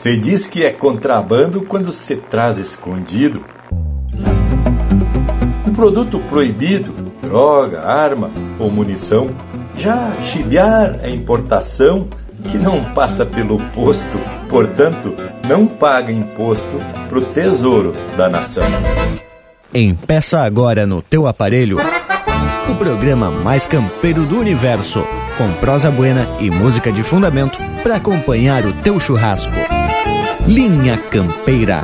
Se diz que é contrabando quando se traz escondido. Um produto proibido, droga, arma ou munição, já chibiar é importação que não passa pelo posto, portanto, não paga imposto pro tesouro da nação. Empeça agora no teu aparelho o programa mais campeiro do universo, com prosa buena e música de fundamento para acompanhar o teu churrasco. Linha Campeira.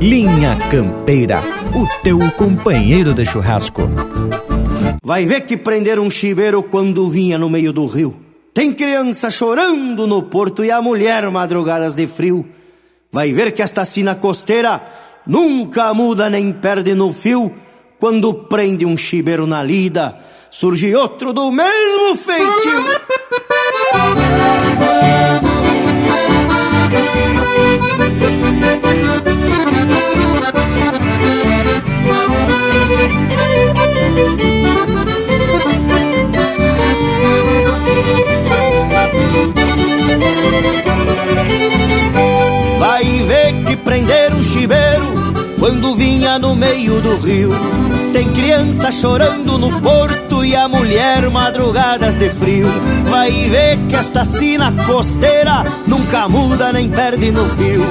Linha Campeira, o teu companheiro de churrasco. Vai ver que prenderam um chiveiro quando vinha no meio do rio. Tem criança chorando no porto e a mulher madrugadas de frio. Vai ver que esta sina costeira nunca muda nem perde no fio. Quando prende um chiveiro na lida, surge outro do mesmo feitio. Vai ver que prenderam um chiveiro quando vinha no meio do rio. Tem criança chorando no porto e a mulher madrugadas de frio. Vai ver que esta sina costeira nunca muda nem perde no fio.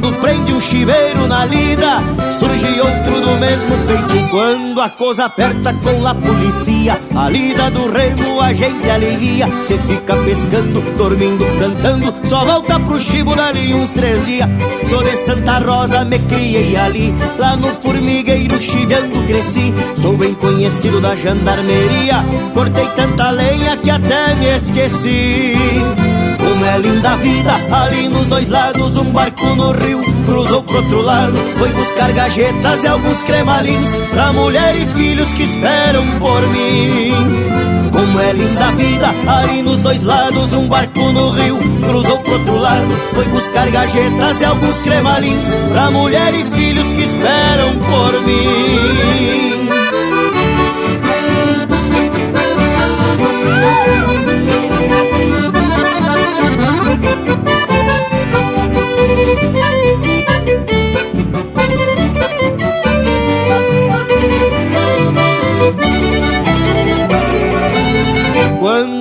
Quando prende um chiveiro na lida, surge outro do mesmo feito. Quando a coisa aperta com a polícia, a lida do remo a gente alivia. Cê fica pescando, dormindo, cantando, só volta pro chibo dali uns três dias. Sou de Santa Rosa, me criei ali, lá no formigueiro chiveando cresci. Sou bem conhecido da jandarmeria, cortei tanta lenha que até me esqueci. Como é linda a vida, ali nos dois lados um barco no rio Cruzou pro outro lado, foi buscar gajetas e alguns cremalins Pra mulher e filhos que esperam por mim. Como é linda a vida, ali nos dois lados um barco no rio Cruzou pro outro lado, foi buscar gajetas e alguns cremalins Pra mulher e filhos que esperam por mim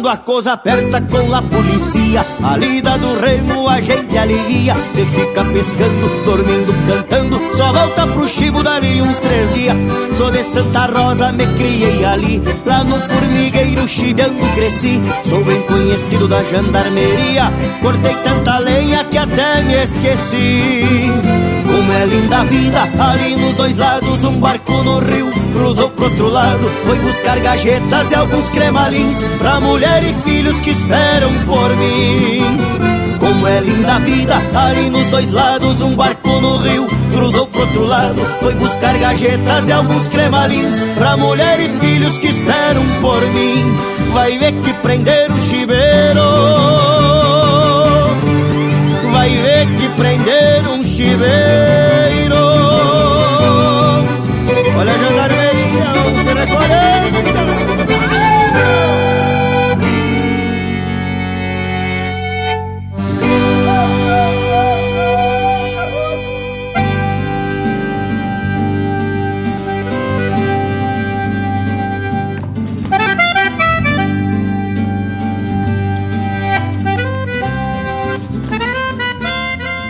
da coisa aperta com a polícia, a lida do remo a gente alivia. Cê fica pescando, dormindo, cantando, só volta pro chibo dali uns três dias. Sou de Santa Rosa, me criei ali, lá no formigueiro chibiando cresci. Sou bem conhecido da jandarmeria, cortei tanta lenha que até me esqueci. Como é linda a vida, ali nos dois lados um barco no rio Cruzou pro outro lado, foi buscar gajetas e alguns cremalins Pra mulher e filhos que esperam por mim. Como é linda a vida, ali nos dois lados um barco no rio Cruzou pro outro lado, foi buscar gajetas e alguns cremalins Pra mulher e filhos que esperam por mim. Vai ver que prenderam o chiveiro. Vai ver que prenderam um chiveiro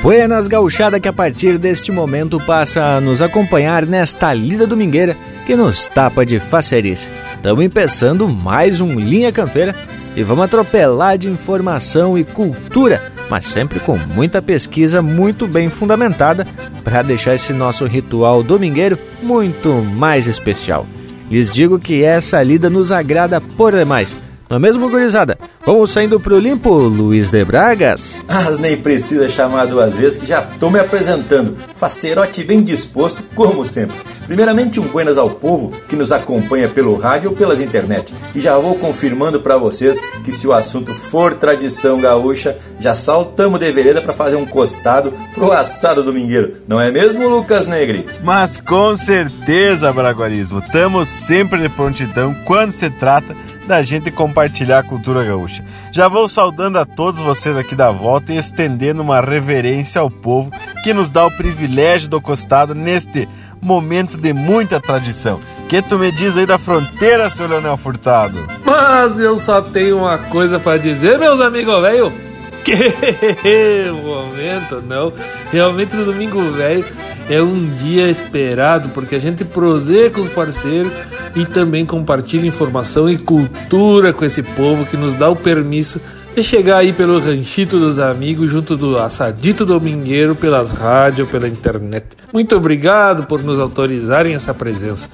Buenas gauchada que a partir deste momento passa a nos acompanhar nesta lida domingueira que nos tapa de facerice. Estamos empeçando mais um Linha Campeira e vamos atropelar de informação e cultura, mas sempre com muita pesquisa muito bem fundamentada para deixar esse nosso ritual domingueiro muito mais especial. Lhes digo que essa lida nos agrada por demais, Não é mesmo, gurizada? Vamos saindo pro limpo, Luiz de Bragas. Mas nem precisa chamar duas vezes que já tô me apresentando. Facerote bem disposto, como sempre. Primeiramente, um buenas ao povo que nos acompanha pelo rádio ou pelas internet. E já vou confirmando para vocês que se o assunto for tradição gaúcha, já saltamos de vereda para fazer um costado pro assado domingueiro. Não é mesmo, Lucas Negri? Mas com certeza, Braguarismo. Tamo sempre de prontidão quando se trata da gente compartilhar a cultura gaúcha. Já vou saudando a todos vocês aqui da volta e estendendo uma reverência ao povo que nos dá o privilégio do costado neste momento de muita tradição. Que tu me diz aí da fronteira, seu Leonel Furtado? Mas eu só tenho uma coisa para dizer, meus amigos velho. Que momento, não. Realmente no domingo velho é um dia esperado porque a gente proseia com os parceiros e também compartilha informação e cultura com esse povo que nos dá o permisso de chegar aí pelo ranchito dos amigos junto do assadito domingueiro pelas rádios, pela internet. Muito obrigado por nos autorizarem essa presença.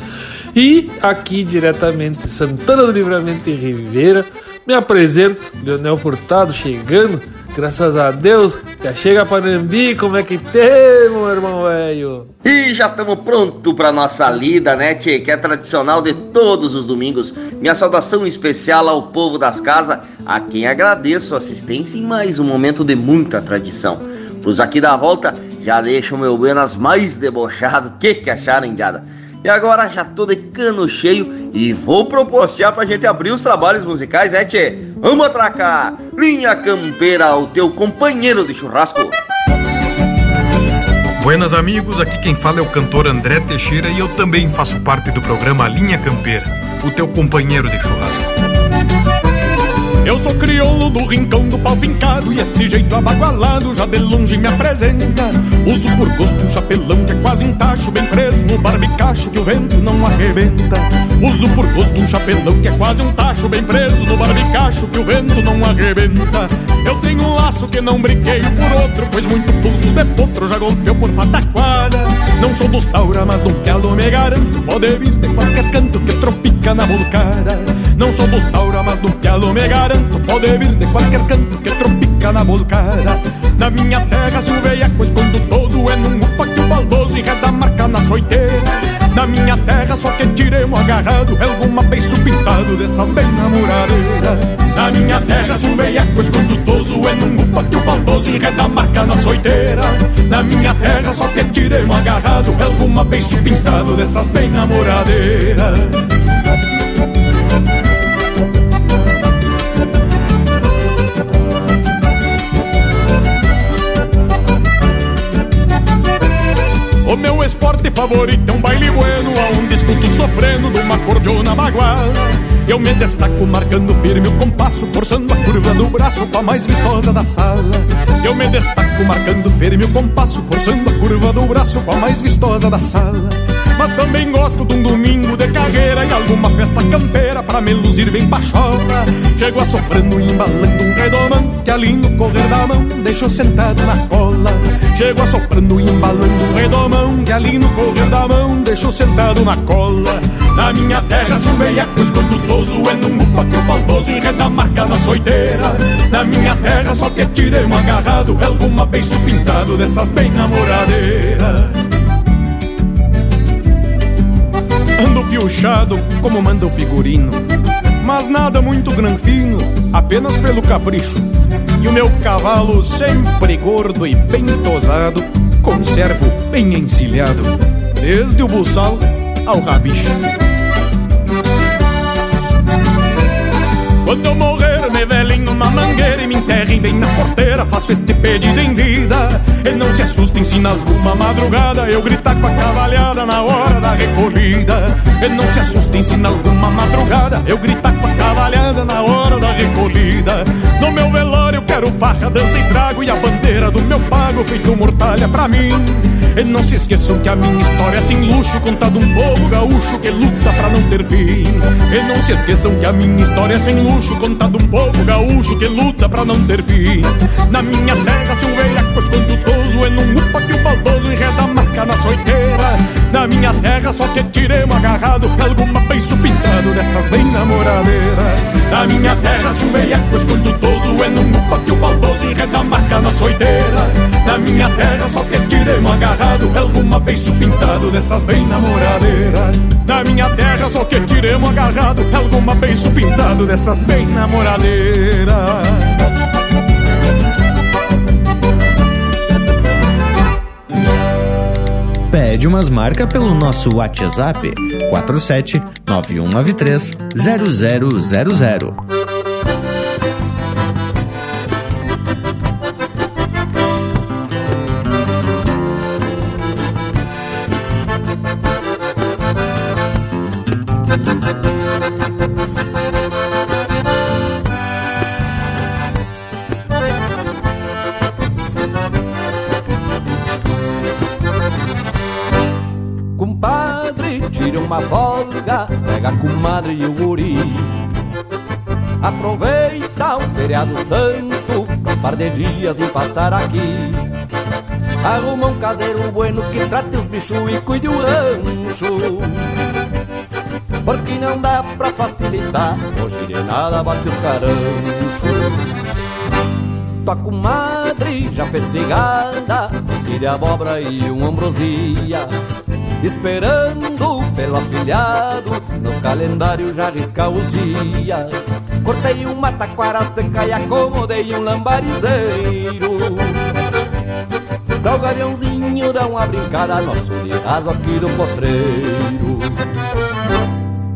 E aqui diretamente Santana do Livramento em Ribeira, me apresento, Leonel Furtado chegando Graças a Deus, já chega Panambi, como é que tem, meu irmão velho? E já estamos pronto para nossa lida, né, tchê? Que é tradicional de todos os domingos. Minha saudação especial ao povo das casas, a quem agradeço a assistência em mais um momento de muita tradição. Pros aqui da volta, já deixo meu Buenas mais debochado. Que que acharam, indiada? E agora já tô de cano cheio e vou proporcionar pra gente abrir os trabalhos musicais, é, tchê? Vamos atracar! Linha Campeira, o teu companheiro de churrasco. Buenas amigos, aqui quem fala é o cantor André Teixeira e eu também faço parte do programa Linha Campeira, o teu companheiro de churrasco. Eu sou crioulo do rincão do pau fincado E este jeito abagualado já de longe me apresenta. Uso por gosto um chapelão que é quase um tacho Bem preso no barbicacho que o vento não arrebenta. Uso por gosto um chapelão que é quase um tacho Bem preso no barbicacho que o vento não arrebenta. Eu tenho um laço que não brinquei por outro Pois muito pulso de potro já golpeou por pataquada. Não sou dos taura, mas do galo me garanto Pode vir de qualquer canto que tropica na volcada Não sou dos taura, mas do galo me garanto Pode vir de qualquer canto que tropica na volcada Na minha terra se o veiaco escondutoso É num upa que o baldoso enreda a marca na soiteira. Na minha terra só que tiremos agarrado É alguma beiço pintado dessas bem namoradeiras Na minha terra se o veiaco escondutoso É num upa que o baldoso enreda a marca na soiteira. Na minha terra só que tiremos agarrado É alguma beiço pintado dessas bem namoradeiras favorito é um baile bueno Aonde escuto sofrendo de uma cordiona baguala Eu me destaco marcando firme o compasso Forçando a curva do braço com a mais vistosa da sala. Eu me destaco marcando firme o compasso Forçando a curva do braço com a mais vistosa da sala mas também gosto de um domingo de carreira E alguma festa campeira pra me luzir bem pachola Chego assoprando e embalando um redomão Que ali no correr da mão deixo sentado na cola. Chego assoprando e embalando um redomão Que ali no correr da mão deixo sentado na cola. Na minha terra se o veiaco escondutoso É num que o baldoso enreda a marca na soiteira Na minha terra só que tirei um agarrado Alguma beiço pintado dessas bem namoradeiras Ando piochado como manda o figurino. Mas nada muito granfino, apenas pelo capricho. E o meu cavalo sempre gordo e bem tosado Conservo bem encilhado Desde o buçal ao rabicho. Quando morrer, numa mangueira e me enterrem bem na porteira. Faço este pedido em vida. E não se assustem se na alguma madrugada eu gritar com a cavalhada na hora da recolhida. E não se assustem se na alguma madrugada eu gritar com a cavalhada na hora da recolhida. No meu velório quero farra, dança e trago e a bandeira do meu pago feito mortalha pra mim. E não se esqueçam que a minha história é sem luxo, contada um povo gaúcho que luta pra não ter fim. E não se esqueçam que a minha história é sem luxo, contada um povo gaúcho que luta pra não ter fim. Na minha terra, se um velhaco escondutoso, é num upa que o baldoso enreda a marca na soiteira. Na minha terra, só que tiremos agarrado alguma beiço pintado dessas bem namoradeiras. Na minha terra, se um veieco escondutoso é num upa que o baldoso enreda a marca na soideira. Na minha terra, só que tiremos agarrado, alguma beiço pintado dessas bem namoradeiras. Na minha terra, só que tiremos agarrado, alguma beiço pintado dessas bem namoradeiras. Pede umas marcas pelo nosso WhatsApp 47 9193 0000. Aproveita o feriado santo Um par de dias em passar aqui. Arruma um caseiro bueno que trate os bichos e cuide o rancho. Porque não dá pra facilitar Hoje de nada bate os caranchos. Tua comadre já fez cigada Cília abóbora e um ambrosia. Esperando pelo afilhado No calendário já risca os dias Cortei uma taquara seca e acomodei um lambarizeiro. Pra o gaviãozinho dar uma brincada Nosso raso aqui do potreiro.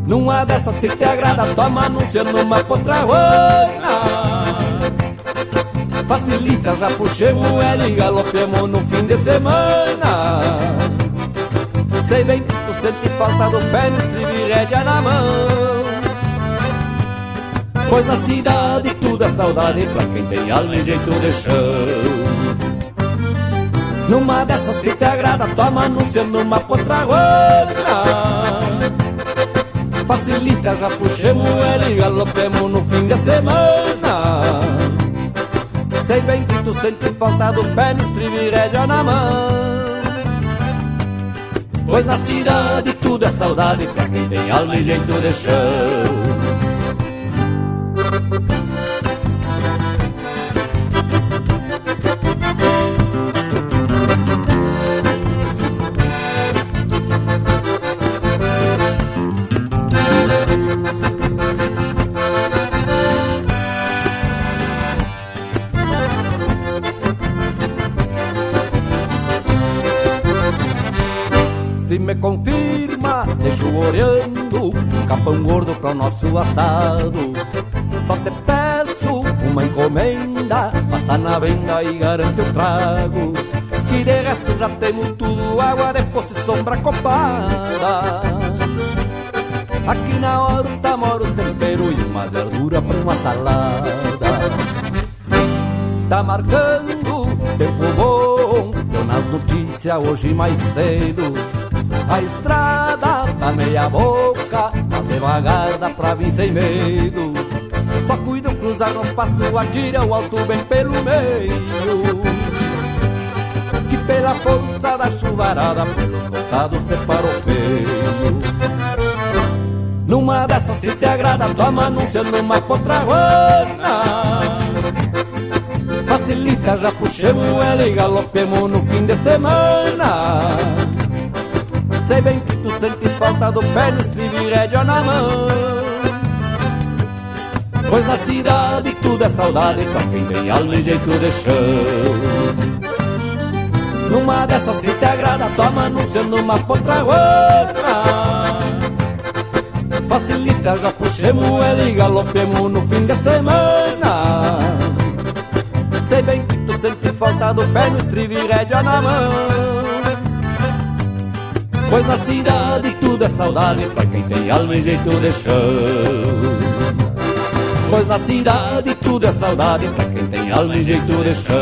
Numa dessas se te agrada Toma anúncio numa potrahuana Facilita, já puxemos ela e galopemos no fim de semana. Sei bem tu sente falta do pé no estribo rédea na mão Pois na cidade tudo é saudade pra quem tem alma e jeito de chão. Numa dessas se te agrada, toma anúncio numa potraguana Facilita, já puxemos ela e galopemos no fim de semana. Sei bem que tu sente falta do pé no estribo e na mão. Pois na cidade tudo é saudade pra quem tem alma e jeito de chão. Assado. Só te peço uma encomenda, passa na venda e garante o trago. Que de resto já temos tudo, água de poço e sombra copada. Aqui na horta mora o tempero e uma verdura para uma salada. Tá marcando tempo bom, deu nas notícias hoje mais cedo a estrada tá meia boca, dá pra vir sem medo. Só cuida cruzar no passo, atira o alto bem pelo meio. Que pela força da chuvarada, pelos costados separou feio. Numa dessas se te agrada, toma anúncio numa potraguana. Facilita, já puxemos ela e galopemos no fim de semana. Sei bem que tu sente falta do pé no estribo e rédea na mão. Pois na cidade tudo é saudade pra quem tem alma e jeito de chão. Numa dessas se te agrada, toma anúncio numa potraguana Facilita, já puxemos ela e galopemos no fim de semana. Sei bem que tu sente falta do pé no estribo e rédea na mão. Pois na cidade tudo é saudade pra quem tem alma e jeito de chão. Pois na cidade tudo é saudade pra quem tem alma e jeito de chão.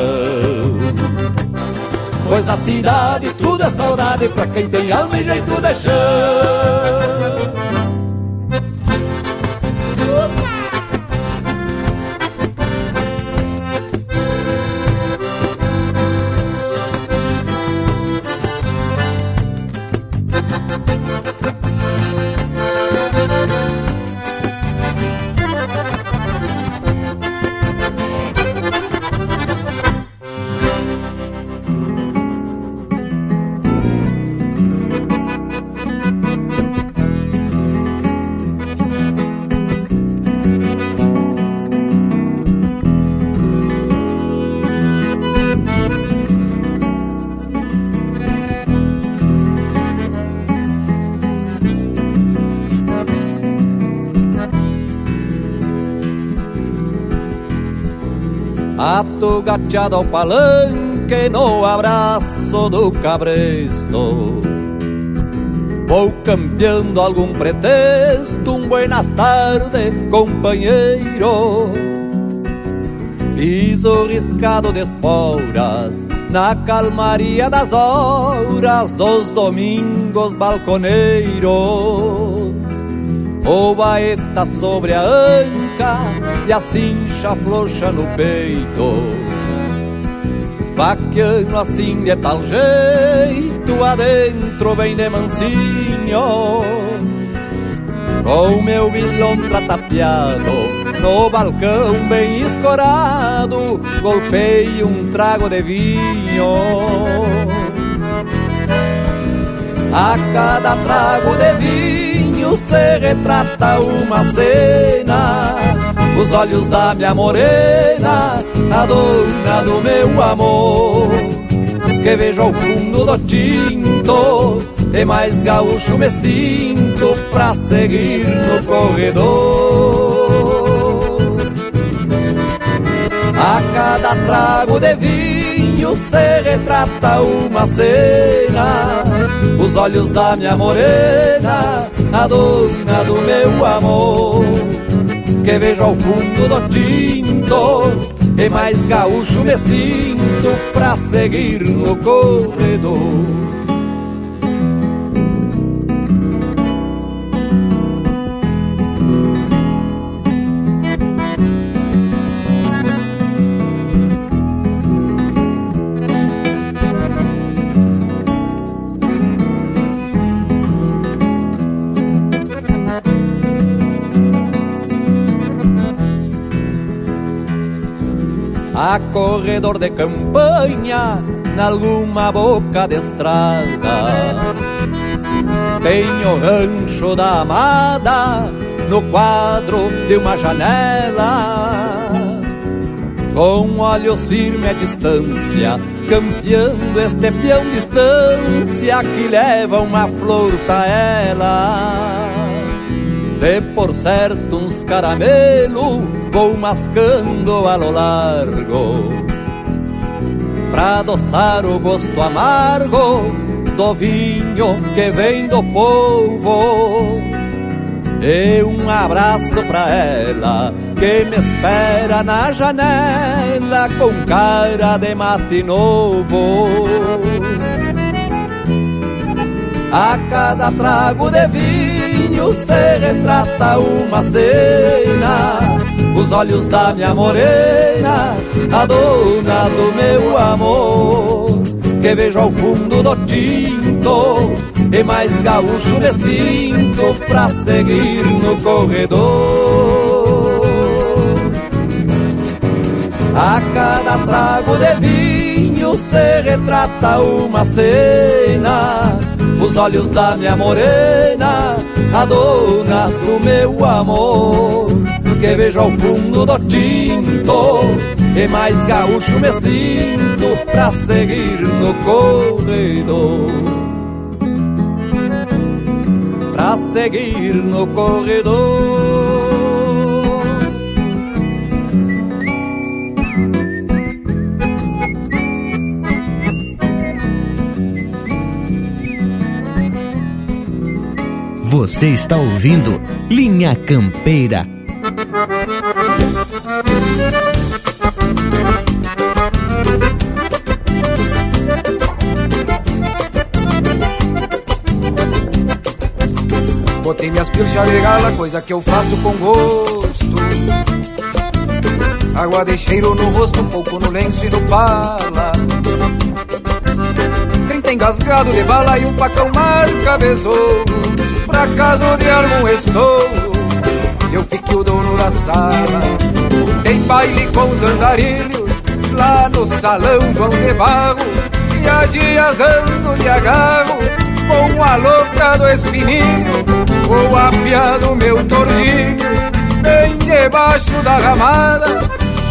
Pois na cidade tudo é saudade pra quem tem alma e jeito de chão. Atogateado ao palanque no abraço do cabresto Vou cambiando algum pretexto, um buenas tardes, companheiro Piso riscado de esporas na calmaria das horas dos domingos balconeiros. O baeta sobre a anca e a cincha floxa no peito. Vaqueano assim de tal jeito, adentro bem de mansinho. Com meu bilontra tapeado no balcão bem escorado, golpei um trago de vinho. A cada trago de vinho se retrata uma cena. Os olhos da minha morena, a dona do meu amor. Que vejo ao fundo do tinto, e mais gaúcho me sinto pra seguir no corredor. A cada trago de vinho se retrata uma cena Os olhos da minha morena, a dona do meu amor Que vejo ao fundo do tinto E mais gaúcho me sinto pra seguir no corredor corredor de campanha, nalguma boca de estrada. Tenho rancho da amada no quadro de uma janela. Com olhos firmes à distância, campeando este peão distância que leva uma flor pra ela. De por certo uns caramelo vou mascando a lo largo Pra adoçar o gosto amargo do vinho que vem do povo. E um abraço pra ela que me espera na janela com cara de mate novo. A cada trago de vinho se retrata uma cena Os olhos da minha morena A dona do meu amor Que vejo ao fundo do tinto E mais gaúcho me sinto Pra seguir no corredor. A cada trago de vinho se retrata uma cena Os olhos da minha morena a dona do meu amor Que vejo ao fundo do tinto E mais gaúcho me sinto Pra seguir no corredor Pra seguir no corredor Você está ouvindo Linha Campeira. Botei minhas pilchas de gala, coisa que eu faço com gosto. Água de cheiro no rosto, um pouco no lenço e no pala. Trinta engasgado de bala e um pacão marca besouro pra casa de algum estouro Eu fiquei o dono da sala Tem baile com os andarilhos Lá no salão João de Barro E há dias ando de agarro Com a louca do espininho Ou a pia meu tordinho Bem debaixo da ramada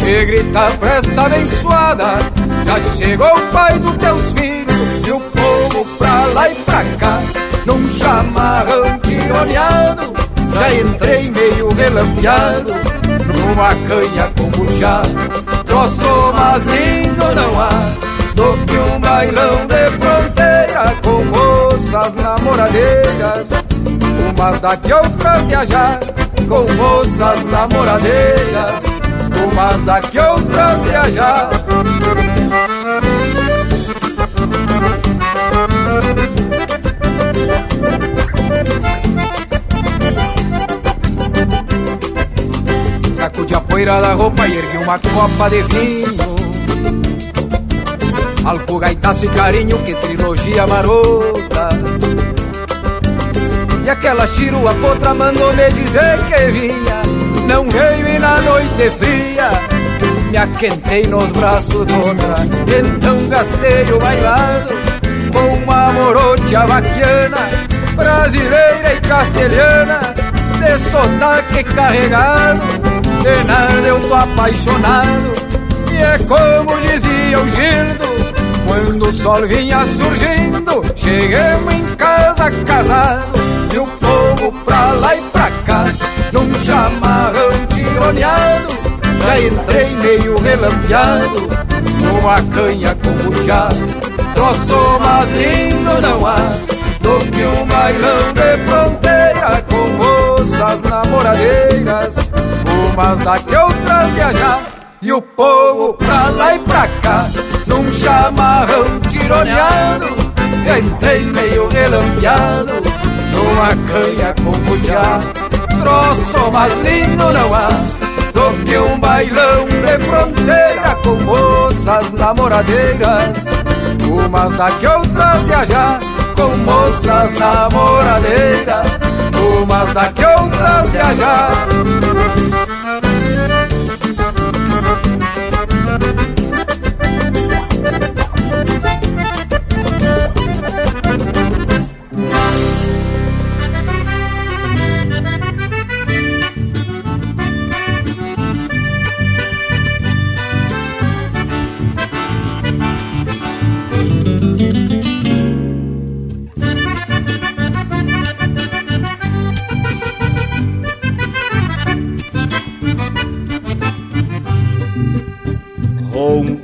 E grita presta abençoada Já chegou o pai dos teus filhos E o povo pra lá e pra cá num chamarrão tironeado Já entrei meio relampeado Numa canha com buchado Troço mais lindo não há do que um bailão de fronteira com moças namoradeiras, umas daqui outras viajar com moças namoradeiras, umas daqui outras viajar. Sacude a poeira da roupa e ergue uma copa de vinho. Alco, gaitaço e carinho, que trilogia marota E aquela chirua potra mandou me dizer que vinha Não veio e na noite fria. Me aquentei nos braços de outra Então gastei o bailado Com uma morocha vaquiana Brasileira e castelhana De sotaque carregado De nada eu tô apaixonado. E é como dizia o Gildo quando o sol vinha surgindo, chegamos em casa casado O povo pra lá e pra cá, num chamarrão tironeado Já entrei meio relampeado, numa canha com já Troço mais lindo não há, do que um bailão de fronteira Com moças namoradeiras, umas daqui outras viajar E o povo pra lá e pra cá. Num chamarrão tironeado Entrei meio relampeado Numa canha com já Troço mais lindo não há Do que um bailão de fronteira Com moças namoradeiras. Umas daqui outras viajar Com moças namoradeiras. Umas daqui outras viajar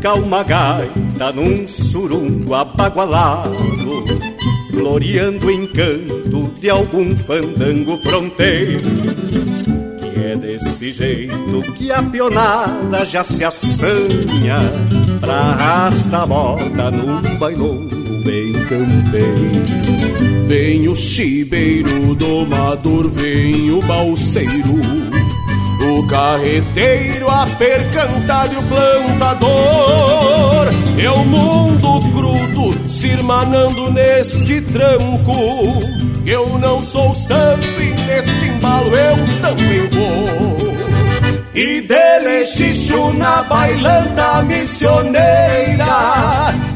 ronca uma gaita num surungo abagualado, floreando o encanto de algum fandango fronteiro. Que é desse jeito que a pionada já se assanha pra arrastar a moda num bailongo bem campeiro. Vem o chibeiro domador, vem o balseiro o carreteiro, a percantada e o plantador. É o mundo crudo se irmanando neste tranco. Eu não sou santo e neste embalo eu também vou. E dele xixo na bailanta missioneira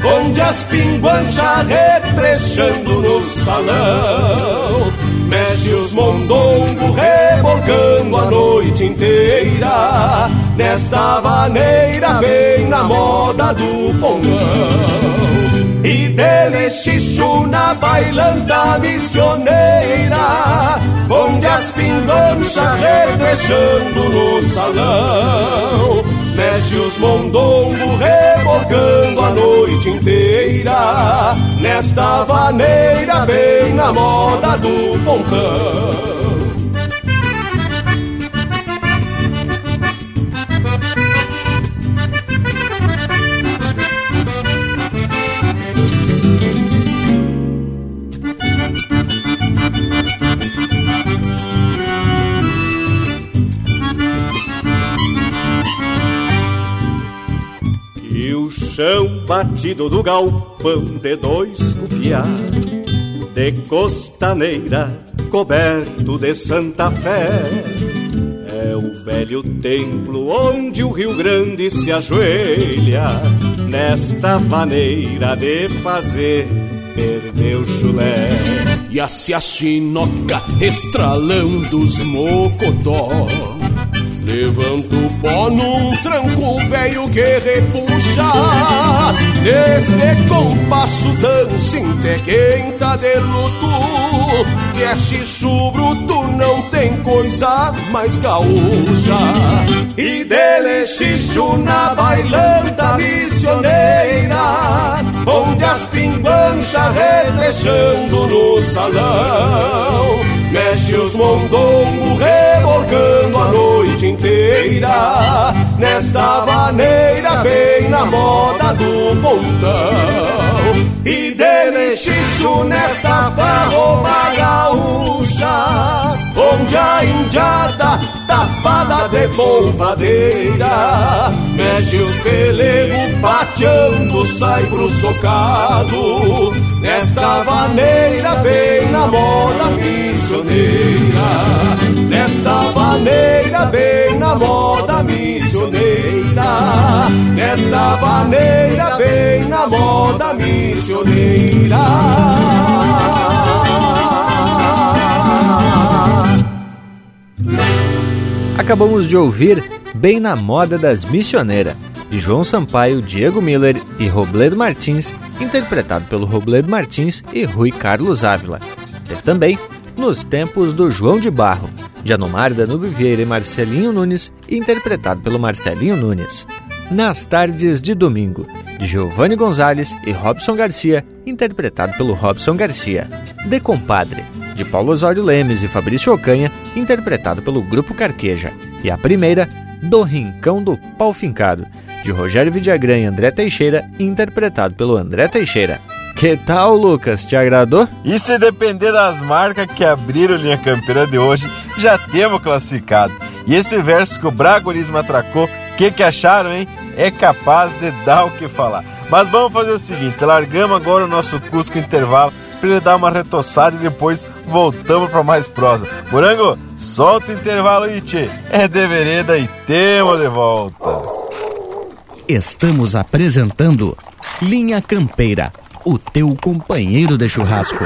Onde as pinguanchas retrechando no salão Mexe os mondongos rebolcando a noite inteira Nesta vaneira bem na moda do pongão. E dele xixo na bailanta missioneira Onde as pinganchas retrechando no salão Mexe os mondongos rebolcando a noite inteira Nesta vaneira bem na moda do pontão chão batido do galpão de dois cupiá De costaneira coberto de Santa Fé. É o velho templo onde o Rio Grande se ajoelha Nesta maneira de fazer perder o chulé. E a chinoca estralando os mocotó Levanta o pó num tranco velho que repuxa Neste compasso dancinte quem tá de luto. Que é xixo bruto, não tem coisa mais gaúcha. E dele xixo na bailanta missioneira, onde as pinguanchas retrechando no salão, mexe os mondongos reborcando a nesta vaneira bem na moda do pontão, e dele xixo nesta farroba gaúcha, onde a indiada tapada de polvadeira. Mexe os pelegos pateando, sai pro socado. Nesta vaneira bem na moda missioneira. Nesta vaneira bem na moda missioneira. Nesta vaneira bem na moda missioneira Acabamos de ouvir Bem na Moda das Missioneiras, de João Sampaio, Diego Miller e Robledo Martins, interpretado pelo Robledo Martins e Rui Carlos Ávila. Teve também Nos Tempos do João de Barro, de Anomar Danube Vieira e Marcelinho Nunes, interpretado pelo Marcelinho Nunes. Nas Tardes de Domingo, de Giovanni Gonzalez e Robson Garcia, interpretado pelo Robson Garcia. De Compadre, de Paulo Osório Lemes e Fabrício Ocanha, interpretado pelo Grupo Carqueja. E a primeira, Do Rincão do Pau Fincado, de Rogério Vidagrã e André Teixeira, interpretado pelo André Teixeira. Que tal, Lucas? Te agradou? E se depender das marcas que abriram linha campeira de hoje, já temos classificado. E esse verso que o Bragolismo atracou, que, que acharam, hein? É capaz de dar o que falar. Mas vamos fazer o seguinte: largamos agora o nosso Cusco intervalo para ele dar uma retoçada e depois voltamos para mais prosa. Morango, solta o intervalo aí, tchê. É de vereda e temos de volta. Estamos apresentando Linha Campeira, o teu companheiro de churrasco.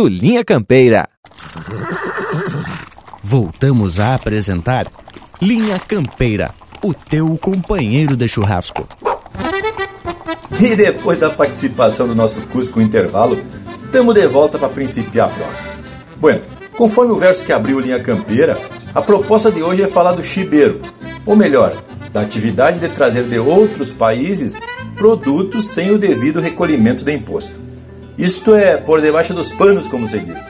Linha Campeira. Voltamos a apresentar Linha Campeira, o teu companheiro de churrasco. E depois da participação do nosso Cusco Intervalo, estamos de volta para principiar a prosa. Bueno, conforme o verso que abriu Linha Campeira, a proposta de hoje é falar do chibeiro, ou melhor, da atividade de trazer de outros países produtos sem o devido recolhimento de imposto. Isto é, por debaixo dos panos, como se diz.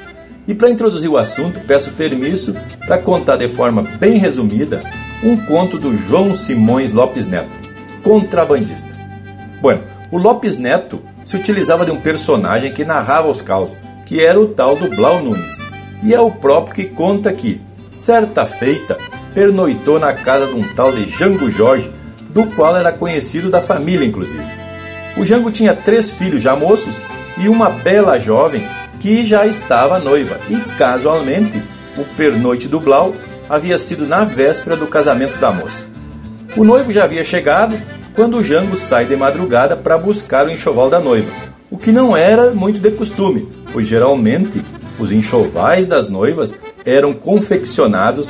E para introduzir o assunto, peço permisso para contar de forma bem resumida um conto do João Simões Lopes Neto, contrabandista. Bueno, o Lopes Neto se utilizava de um personagem que narrava os causos, que era o tal do Blau Nunes. E é o próprio que conta que, certa feita, pernoitou na casa de um tal de Jango Jorge, do qual era conhecido da família, inclusive. O Jango tinha três filhos já moços e uma bela jovem que já estava noiva, e casualmente o pernoite do Blau havia sido na véspera do casamento da moça. O noivo já havia chegado quando o Jango sai de madrugada para buscar o enxoval da noiva, o que não era muito de costume, pois geralmente os enxovais das noivas eram confeccionados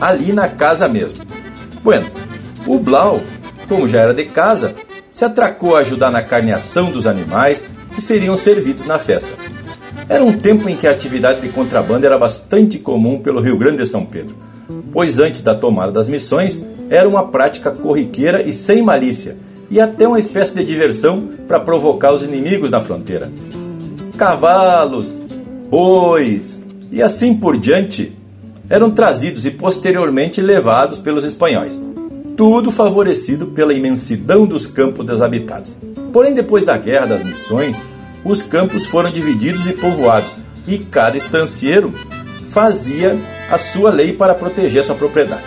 ali na casa mesmo. Bueno, o Blau, como já era de casa, se atracou a ajudar na carneação dos animais que seriam servidos na festa. Era um tempo em que a atividade de contrabando era bastante comum pelo Rio Grande de São Pedro, pois antes da tomada das missões era uma prática corriqueira e sem malícia, e até uma espécie de diversão para provocar os inimigos na fronteira. Cavalos, bois e assim por diante eram trazidos e posteriormente levados pelos espanhóis, tudo favorecido pela imensidão dos campos desabitados. Porém, depois da Guerra das Missões, os campos foram divididos e povoados, e cada estancieiro fazia a sua lei para proteger sua propriedade.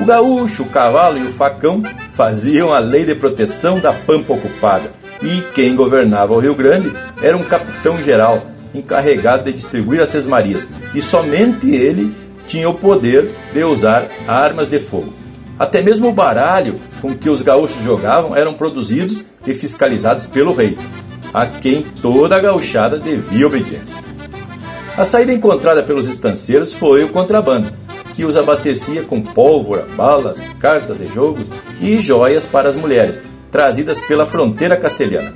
O gaúcho, o cavalo e o facão faziam a lei de proteção da pampa ocupada, e quem governava o Rio Grande era um capitão-geral encarregado de distribuir as sesmarias, e somente ele tinha o poder de usar armas de fogo. Até mesmo o baralho com que os gaúchos jogavam eram produzidos e fiscalizados pelo rei, a quem toda a gauchada devia obediência. A saída encontrada pelos estanceiros foi o contrabando, que os abastecia com pólvora, balas, cartas de jogos e joias para as mulheres, trazidas pela fronteira castelhana.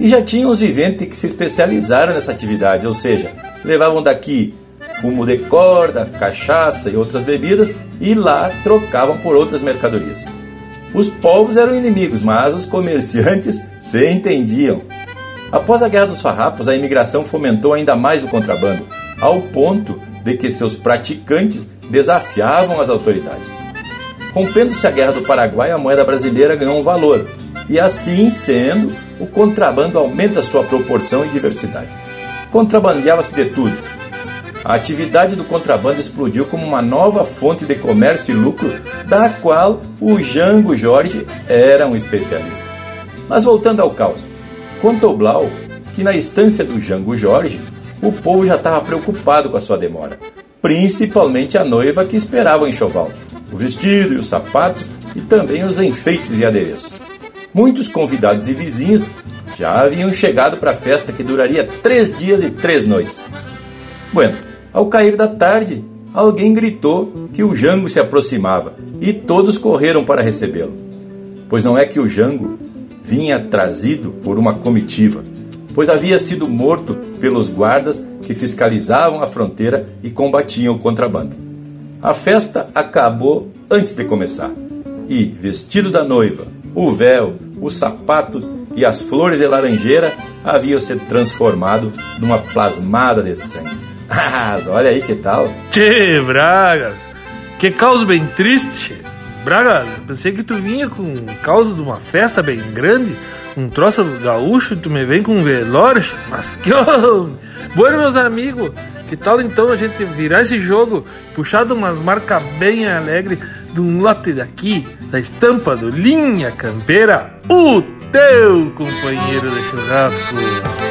E já tinham os viventes que se especializaram nessa atividade, ou seja, levavam daqui fumo de corda, cachaça e outras bebidas e lá trocavam por outras mercadorias. Os povos eram inimigos, mas os comerciantes se entendiam. Após a Guerra dos Farrapos, a imigração fomentou ainda mais o contrabando, ao ponto de que seus praticantes desafiavam as autoridades. Rompendo-se a Guerra do Paraguai, a moeda brasileira ganhou um valor, e assim sendo, o contrabando aumenta sua proporção e diversidade. Contrabandeava-se de tudo. A atividade do contrabando explodiu como uma nova fonte de comércio e lucro, da qual o Jango Jorge era um especialista. Mas voltando ao caos, contou Blau que na estância do Jango Jorge, o povo já estava preocupado com a sua demora, principalmente a noiva que esperava o enxoval, o vestido e os sapatos e também os enfeites e adereços. Muitos convidados e vizinhos já haviam chegado para a festa que duraria três dias e três noites. Bueno, ao cair da tarde, alguém gritou que o Jango se aproximava e todos correram para recebê-lo. Pois não é que o Jango vinha trazido por uma comitiva, pois havia sido morto pelos guardas que fiscalizavam a fronteira e combatiam o contrabando. A festa acabou antes de começar e, vestido da noiva, o véu, os sapatos e as flores de laranjeira haviam se transformado numa plasmada de sangue. Olha aí que tal? Tchê, Bragas, que causa bem triste. Bragas, pensei que tu vinha com causa de uma festa bem grande, um troço gaúcho e tu me vem com um velório, mas que Bueno, meus amigos, que tal então a gente virar esse jogo, puxar de umas marcas bem alegres de um lote daqui, da estampa do Linha Campeira, o teu companheiro de churrasco.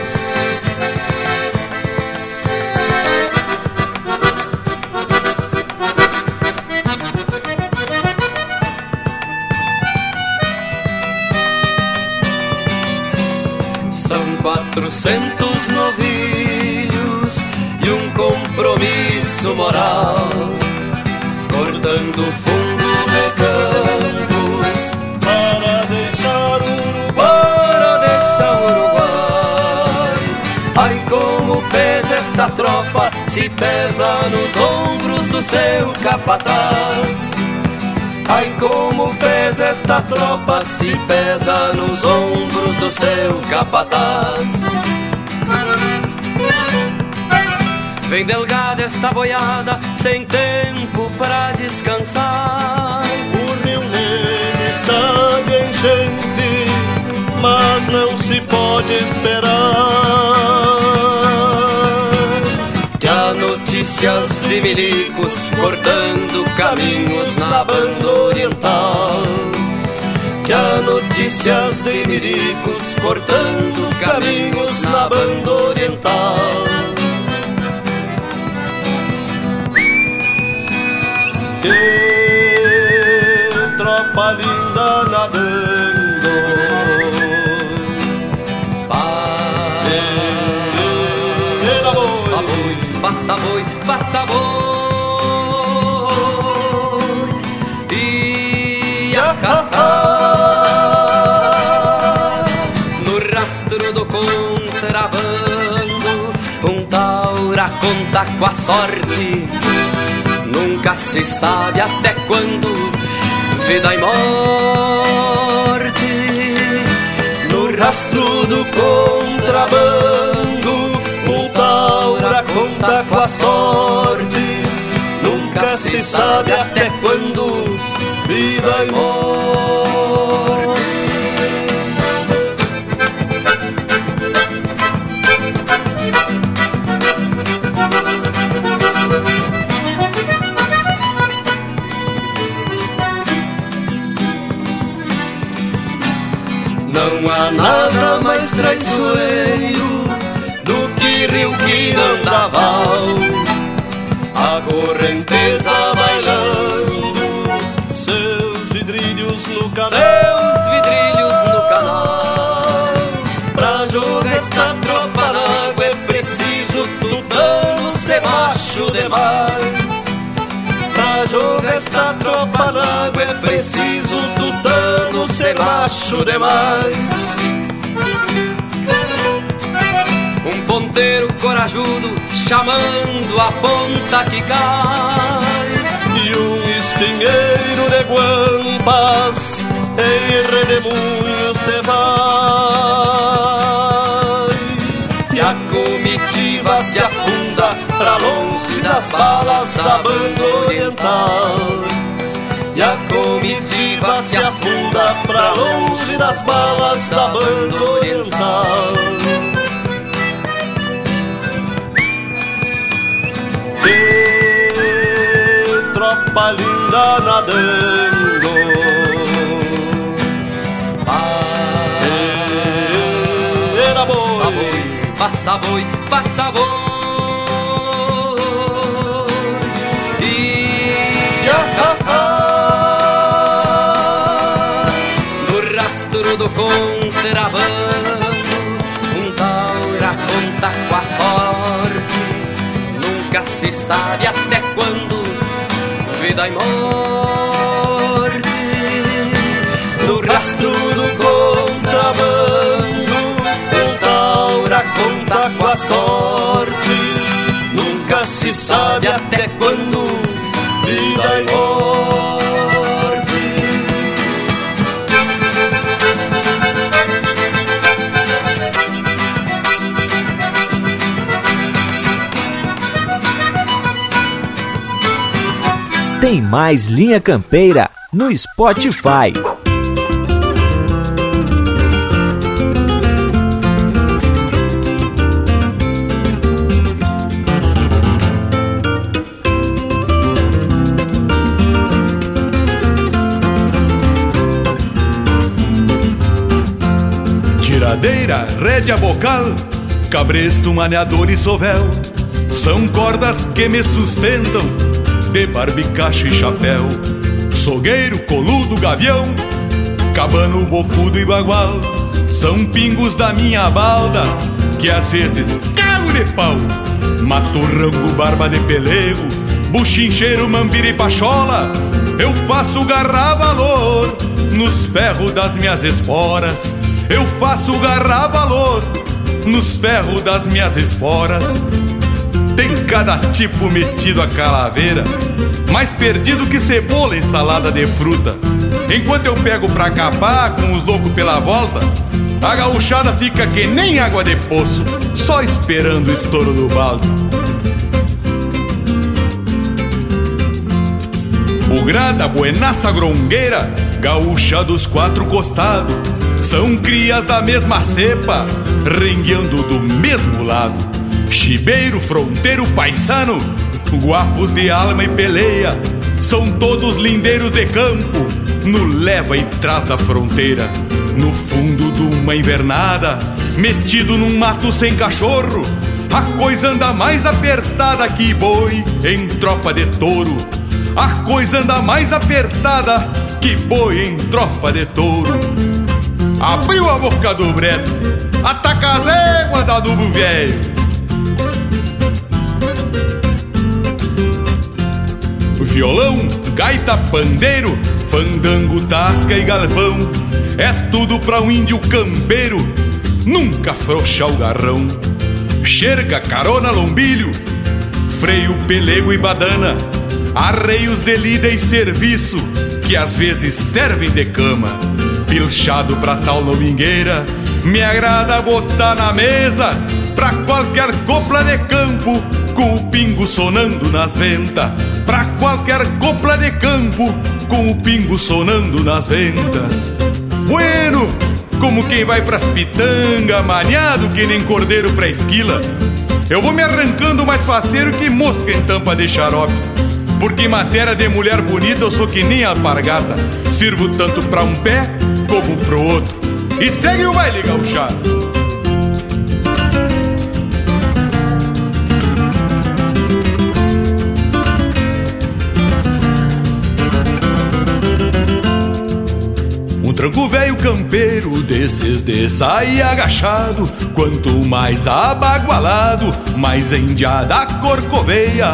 Seu capataz. Ai como pesa esta tropa, se pesa nos ombros do seu capataz. Vem delgada esta boiada, sem tempo pra descansar. O Rio Negro está de enchente, mas não se pode esperar. Notícias de milicos cortando caminhos na banda oriental. Que há notícias de milicos cortando caminhos na banda oriental. Que tropa No rastro do contrabando, um taura conta com a sorte. Nunca se sabe até quando vida e morte. No rastro do contrabando, um taura conta com a sorte. Nunca se sabe até quando vida e morte. Não há nada mais traiçoeiro do que rio que Andaval. A correnteza demais. Pra jogar esta tropa na água é preciso tutano ser macho demais. Um ponteiro corajudo chamando a ponta que cai. E um espinheiro de guampas em redemoinho se vai. Se afunda pra longe das balas da banda oriental. E a comitiva se afunda pra longe das balas da banda oriental. De tropa linda nadando. Era boi, passa boi, passa boi. Contrabando, um taura conta com a sorte. Nunca se sabe até quando vida e morte. No rastro do contrabando, um taura conta com a sorte. Nunca se sabe até quando Tem mais Linha Campeira no Spotify. Tiradeira, rédea bocal, cabresto, maneador e sovel São cordas que me sustentam de barbicacho e chapéu Sogueiro, coludo, gavião, cabano, bocudo e bagual São pingos da minha balda que às vezes cago de pau Mato rango, barba de pelego, buchincheiro, mambira e pachola Eu faço garra valor nos ferros das minhas esporas eu faço garra valor nos ferros das minhas esporas. Tem cada tipo metido a calaveira, mais perdido que cebola em salada de fruta. Enquanto eu pego pra capar com os loucos pela volta, a gauchada fica que nem água de poço, só esperando o estouro do balde. Bugrada, buenaça, grongueira, gaúcha dos quatro costados são crias da mesma cepa, rengueando do mesmo lado. Chibeiro, fronteiro, paisano, guapos de alma e peleia, são todos lindeiros de campo, no leva e trás da fronteira. No fundo de uma invernada, metido num mato sem cachorro, a coisa anda mais apertada que boi em tropa de touro. A coisa anda mais apertada que boi em tropa de touro. Abriu a boca do breto, ataca as éguas da nubo velho. Violão, gaita, pandeiro, fandango, tasca e galvão. É tudo pra um índio campeiro, nunca frouxa o garrão. Xerga, carona, lombilho, freio, pelego e badana. Arreios de lida e serviço, que às vezes servem de cama pilchado pra tal lomingueira. Me agrada botar na mesa pra qualquer copla de campo, com o pingo sonando nas ventas. Pra qualquer copla de campo, com o pingo sonando nas ventas. Bueno, como quem vai pras pitanga, maniado que nem cordeiro pra esquila. Eu vou me arrancando mais faceiro que mosca em tampa de xarope. Porque em matéria de mulher bonita eu sou que nem alpargata. Sirvo tanto pra um pé como pro outro. E segue o baile gauchado. Tranco velho campeiro desses de sair agachado. Quanto mais abagualado, mais endiada corcoveia.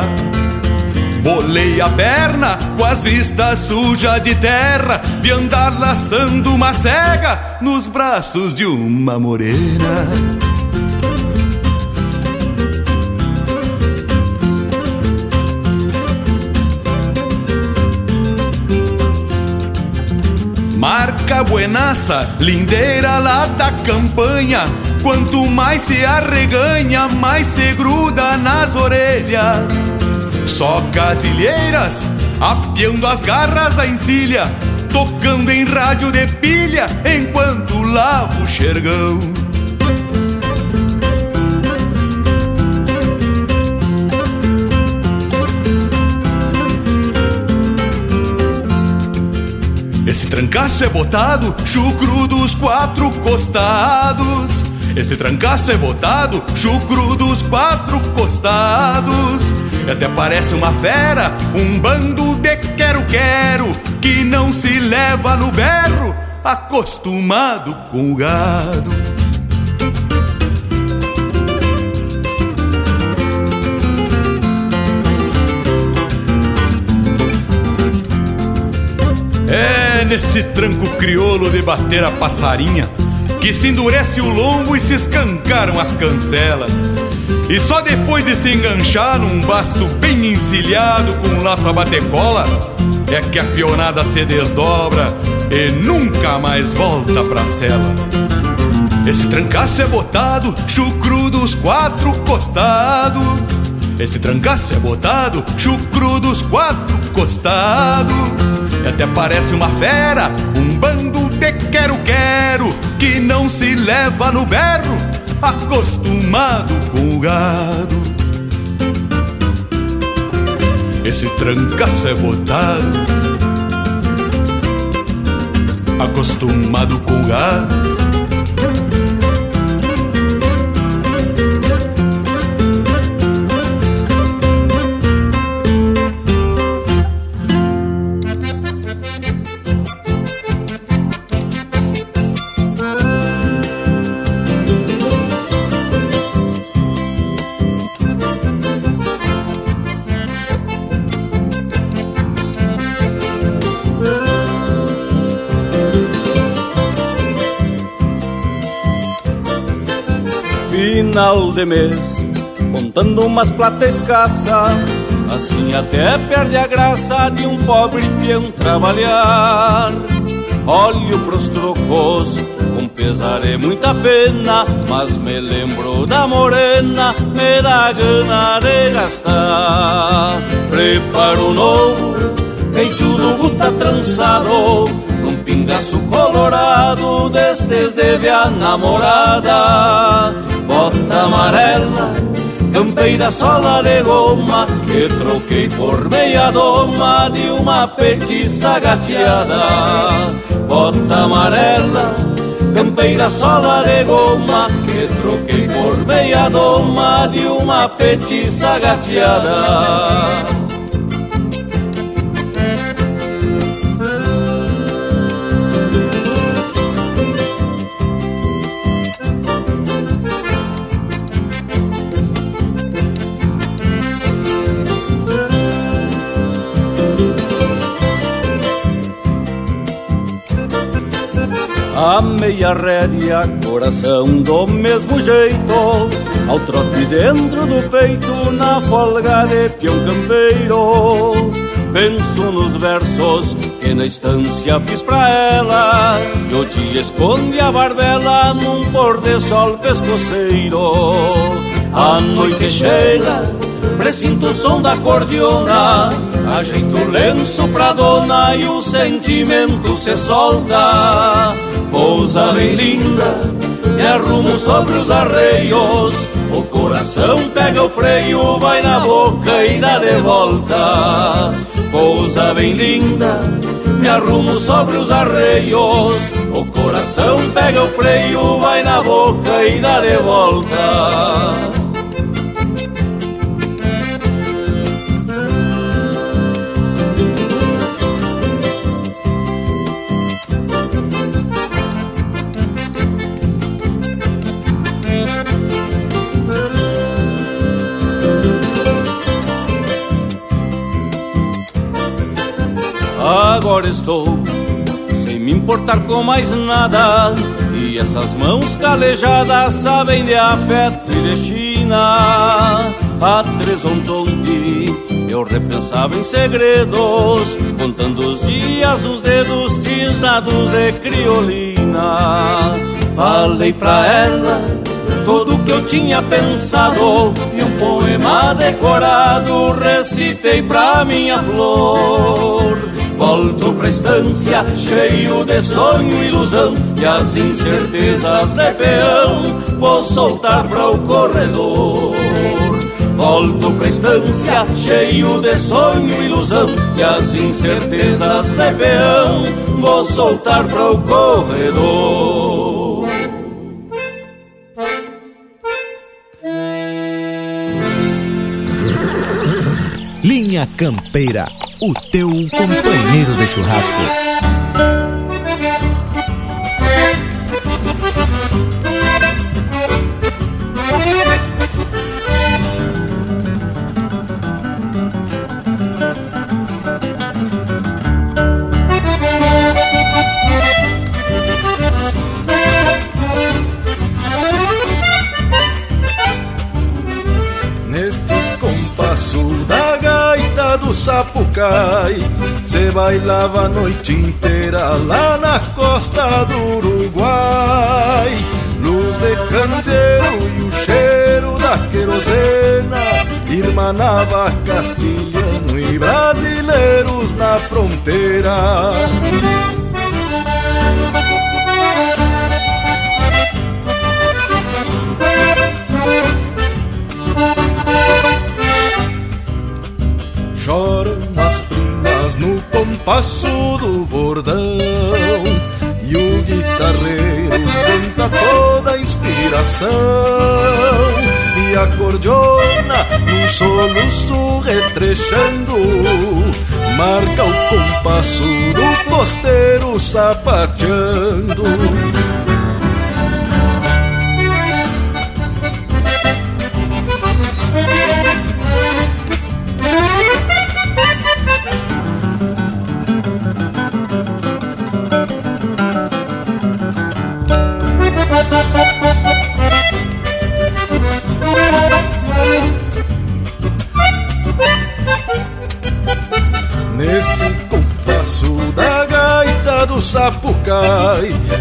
Bolei a perna com as vistas sujas de terra, de andar laçando uma cega nos braços de uma morena. Marca buenaça, lindeira lá da campanha. Quanto mais se arreganha, mais se gruda nas orelhas. Só casilheiras, apiando as garras da encilha, tocando em rádio de pilha enquanto lavo o xergão. Esse trancaço é botado, chucro dos quatro costados. Esse trancaço é botado, chucro dos quatro costados. Até parece uma fera, um bando de quero-quero que não se leva no berro, acostumado com o gado. Nesse tranco crioulo de bater a passarinha que se endurece o lombo e se escancaram as cancelas. E só depois de se enganchar num basto bem encilhado com um laço a batecola é que a pionada se desdobra e nunca mais volta pra cela. Esse trancaço é botado, chucro dos quatro costados. Esse trancaço é botado, chucro dos quatro costados. E até parece uma fera, um bando de quero-quero que não se leva no berro, acostumado com o gado. Esse trancaço é botado, acostumado com o gado. Final de mês, contando umas plata escassa. Assim até perde a graça de um pobre peão trabalhar. Olho pros trocos, com pesar é muita pena, mas me lembro da morena, me dá gana de gastar. Preparo novo, peito do guta trançado, num pingaço colorado, destes deve a namorada amarela, campeira sola de goma, que troquei por meia doma de uma petiça gateada. Bota amarela, campeira sola de goma, que troquei por meia doma de uma petiça gateada. A meia rédea, coração do mesmo jeito. Ao trote dentro do peito, na folga de peão campeiro. Penso nos versos que na estância fiz pra ela. E o dia esconde a barbela num pôr de sol pescoceiro. A noite chega, presinto o som da cordiona. Ajeito o lenço pra dona e o sentimento se solta Pousa bem linda, me arrumo sobre os arreios. O coração pega o freio, vai na boca e dá de volta. Pousa bem linda, me arrumo sobre os arreios. O coração pega o freio, vai na boca e dá de volta Agora estou sem me importar com mais nada. E essas mãos calejadas sabem de afeto e de China. A Tresontonte eu repensava em segredos, contando os dias, os dedos tisnados de criolina. Falei pra ela tudo que eu tinha pensado e um poema decorado recitei pra minha flor. Volto pra estância cheio de sonho e ilusão e as incertezas de peão vou soltar para o corredor. Volto pra estância cheio de sonho e ilusão E as incertezas de peão Vou soltar para o corredor Linha Campeira, o teu companheiro de churrasco. Cê bailava a noite inteira lá na costa do Uruguai. Luz de candeeiro e o cheiro da querosena Irmanava castilhano e brasileiros na fronteira compasso do bordão E o guitarreiro canta toda a inspiração E a cordiona num soluço retrechando. Marca o compasso do costeiro sapateando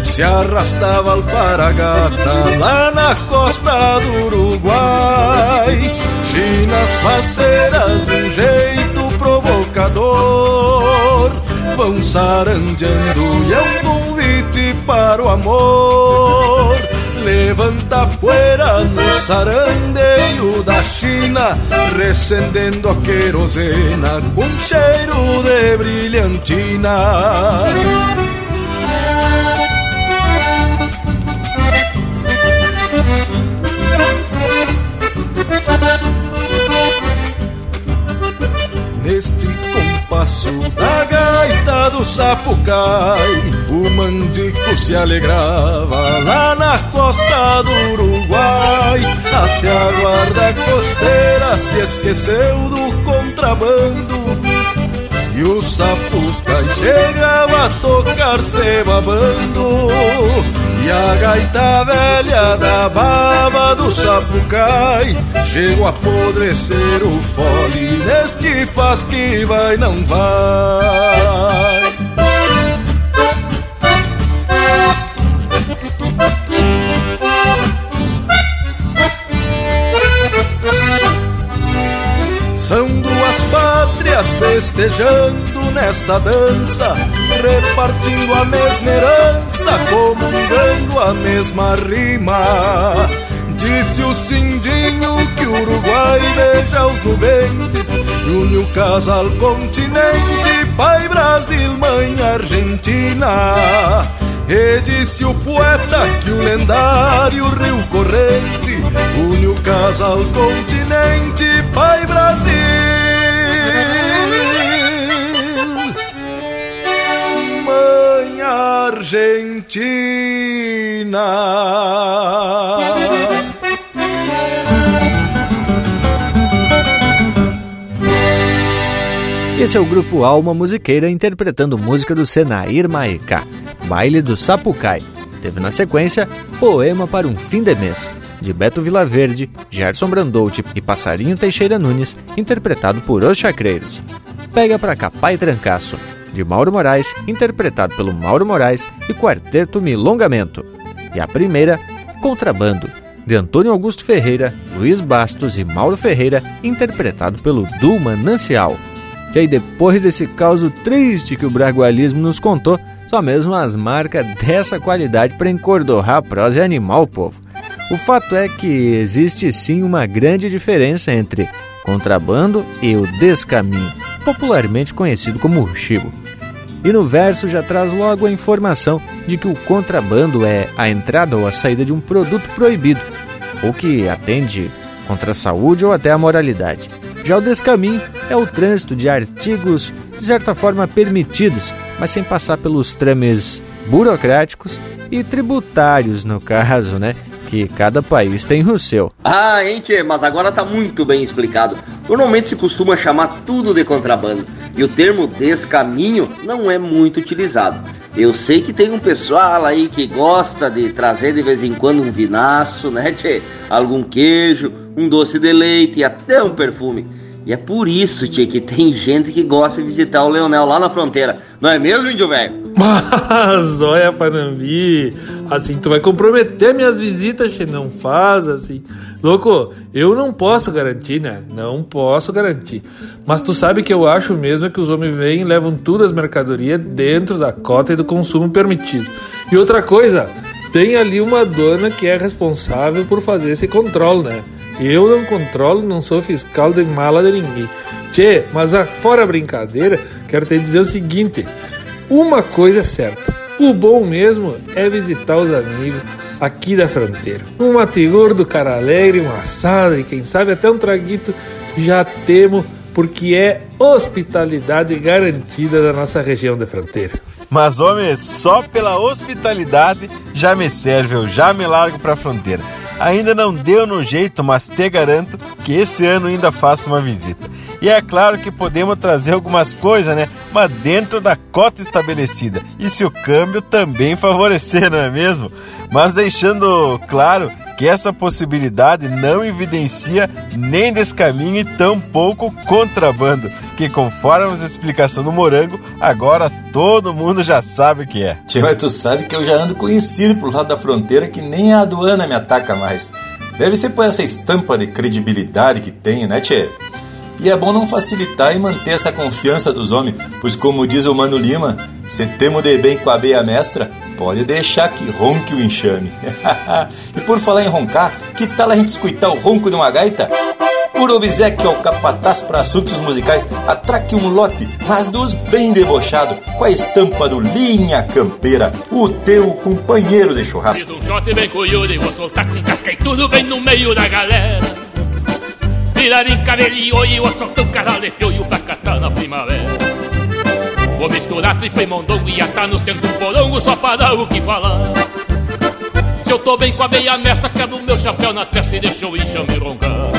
Se arrastava alparagata lá na costa do Uruguai. Chinas faceiras de um jeito provocador Vão sarandeando e é um convite para o amor. Levanta a poeira no sarandeio da China Recendendo a querosena com cheiro de brilhantina da gaita do sapucai O mandico se alegrava lá na costa do Uruguai. Até a guarda costeira se esqueceu do contrabando. E o sapucai chegava a tocar se babando E a gaita velha da baba do sapucai Chegou a apodrecer o fole Neste faz que vai, não vai. São duas pátrias festejando nesta dança, repartindo a mesma herança, comungando a mesma rima. Disse o Cindinho que o Uruguai beija os nubentes, une o casal continente, pai Brasil, mãe Argentina. E disse o poeta que o lendário Rio Corrente une o casal continente, pai Brasil. Argentina. Esse é o grupo Alma Musiqueira interpretando música do Senair Maecá, Baile do Sapucai. Teve na sequência Poema para um Fim de Mês, de Beto Vilaverde, Gerson Brandout e Passarinho Teixeira Nunes, interpretado por Os Chacreiros. Pega pra Capai Trancaço, de Mauro Moraes, interpretado pelo Mauro Moraes e Quarteto Milongamento. E a primeira, Contrabando, de Antônio Augusto Ferreira, Luiz Bastos e Mauro Ferreira, interpretado pelo Du Manancial. E aí, depois desse caos triste que o bragualismo nos contou, só mesmo as marcas dessa qualidade para encordorrar a prosa animal, povo. O fato é que existe sim uma grande diferença entre contrabando e o descaminho, popularmente conhecido como chibo. E no verso já traz logo a informação de que o contrabando é a entrada ou a saída de um produto proibido, ou que atende contra a saúde ou até a moralidade. Já o descaminho é o trânsito de artigos de certa forma permitidos, mas sem passar pelos trâmites burocráticos e tributários, no caso, né? Que cada país tem o seu. Ah, hein, mas agora tá muito bem explicado. Normalmente se costuma chamar tudo de contrabando, e o termo descaminho não é muito utilizado. Eu sei que tem um pessoal aí que gosta de trazer de vez em quando um vinaço, né, tchê? Algum queijo, um doce de leite e até um perfume. E é por isso, tchê, que tem gente que gosta de visitar o Leonel lá na fronteira. Não é mesmo, índio velho? Mas, olha, Panambi, assim tu vai comprometer minhas visitas, tchê, não faz assim. Louco, eu não posso garantir, né? Não posso garantir. Mas tu sabe que eu acho mesmo que os homens vêm e levam tudo as mercadorias dentro da cota e do consumo permitido. E outra coisa, tem ali uma dona que é responsável por fazer esse controle, né? Eu não controlo, não sou fiscal de mala de ninguém. Tchê, mas a, fora a brincadeira, quero te dizer o seguinte: uma coisa é certa, o bom mesmo é visitar os amigos aqui da fronteira. Um mate gordo, cara alegre, um assado e quem sabe até um traguito já temos, porque é hospitalidade garantida da nossa região de fronteira. Mas, homem, só pela hospitalidade já me serve, eu já me largo pra fronteira. Ainda não deu no jeito, mas te garanto que esse ano ainda faço uma visita. E é claro que podemos trazer algumas coisas, né? Mas dentro da cota estabelecida. E se o câmbio também favorecer, não é mesmo? Mas deixando claro que essa possibilidade não evidencia nem descaminho e tampouco contrabando, que conforme as explicações do Morango, agora todo mundo já sabe o que é. Tio, mas tu sabe que eu já ando conhecido pro lado da fronteira que nem a aduana me ataca mais. Deve ser por essa estampa de credibilidade que tenho, né, Tchê? E é bom não facilitar e manter essa confiança dos homens, pois como diz o Mano Lima, se temo de bem com a beia mestra, pode deixar que ronque o enxame. e por falar em roncar, que tal a gente escutar o ronco de uma gaita? Por obsequio ao capataz para assuntos musicais, atraque um lote, mas dos bem debochado, com a estampa do Linha Campeira, o teu companheiro de churrasco. Fiz um shot bem coiudo e vou soltar com casca e tudo bem no meio da galera. Virar em cabelinho e vou soltar um canal de fioio pra catar na primavera. Vou misturar tripa e mondongo e atar nos tempos do porongo só para dar o que falar. Se eu tô bem com a meia mestra, quebro o meu chapéu na testa e deixo o enxame roncar.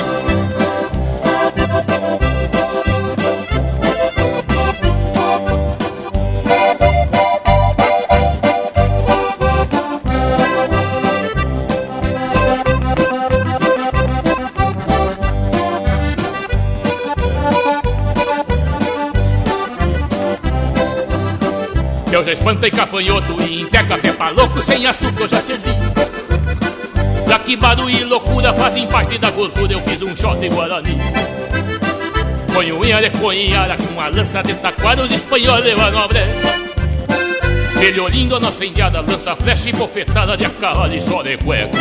Eu já espantei cafanhoto e em pé café pra louco sem açúcar eu já servi. Já que barulho e loucura fazem parte da cultura, eu fiz um shot em Guarani. Conhuinha de conhara com a lança de taquara, os espanhóis levaram a brecha. Melhorindo a nossa indiada, lança flecha e bofetada de a cavalo e só de cueca.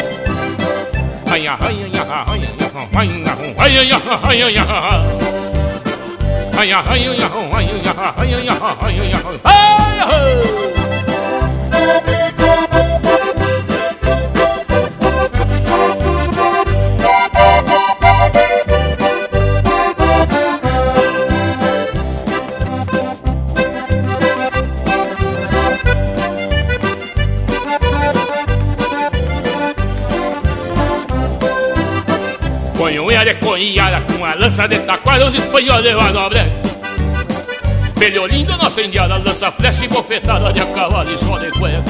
Ranha, ranha, ranha, ranha, ranha, ranha, ranha, ranha, ranha. Ai, ai, ai, ai, ai, ai, ai, ai, ai, 呀哎呦呀哎呦呀哎呦呀哎呦呀哎呦呀哎呦。Um de conhara com a lança de taquara, os espanhóis levaram a brecha. Melhorindo nossa indiada lança flecha e bofetada de cavalo e só de cueca.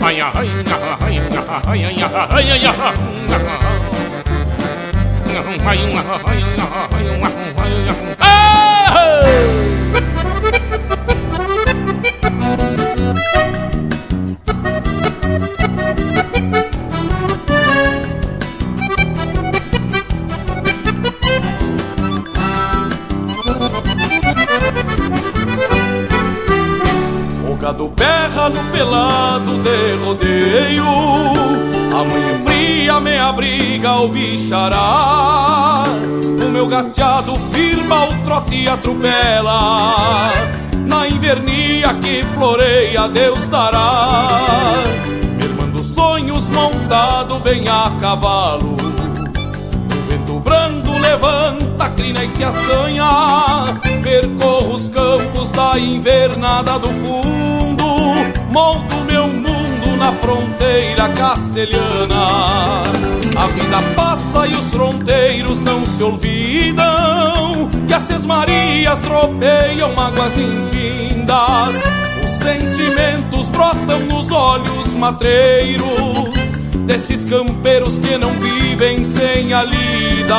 Ai, gateado firma o trote e atropela. Na invernia que floreia Deus dará. Mermando sonhos montado bem a cavalo. O vento brando levanta crina e se assanha. Percorro os campos da invernada do fundo. Mundo na fronteira castelhana. A vida passa e os fronteiros não se olvidam. E as sesmarias tropeiam mágoas infindas. Os sentimentos brotam nos olhos matreiros Desses campeiros que não vivem sem a lida.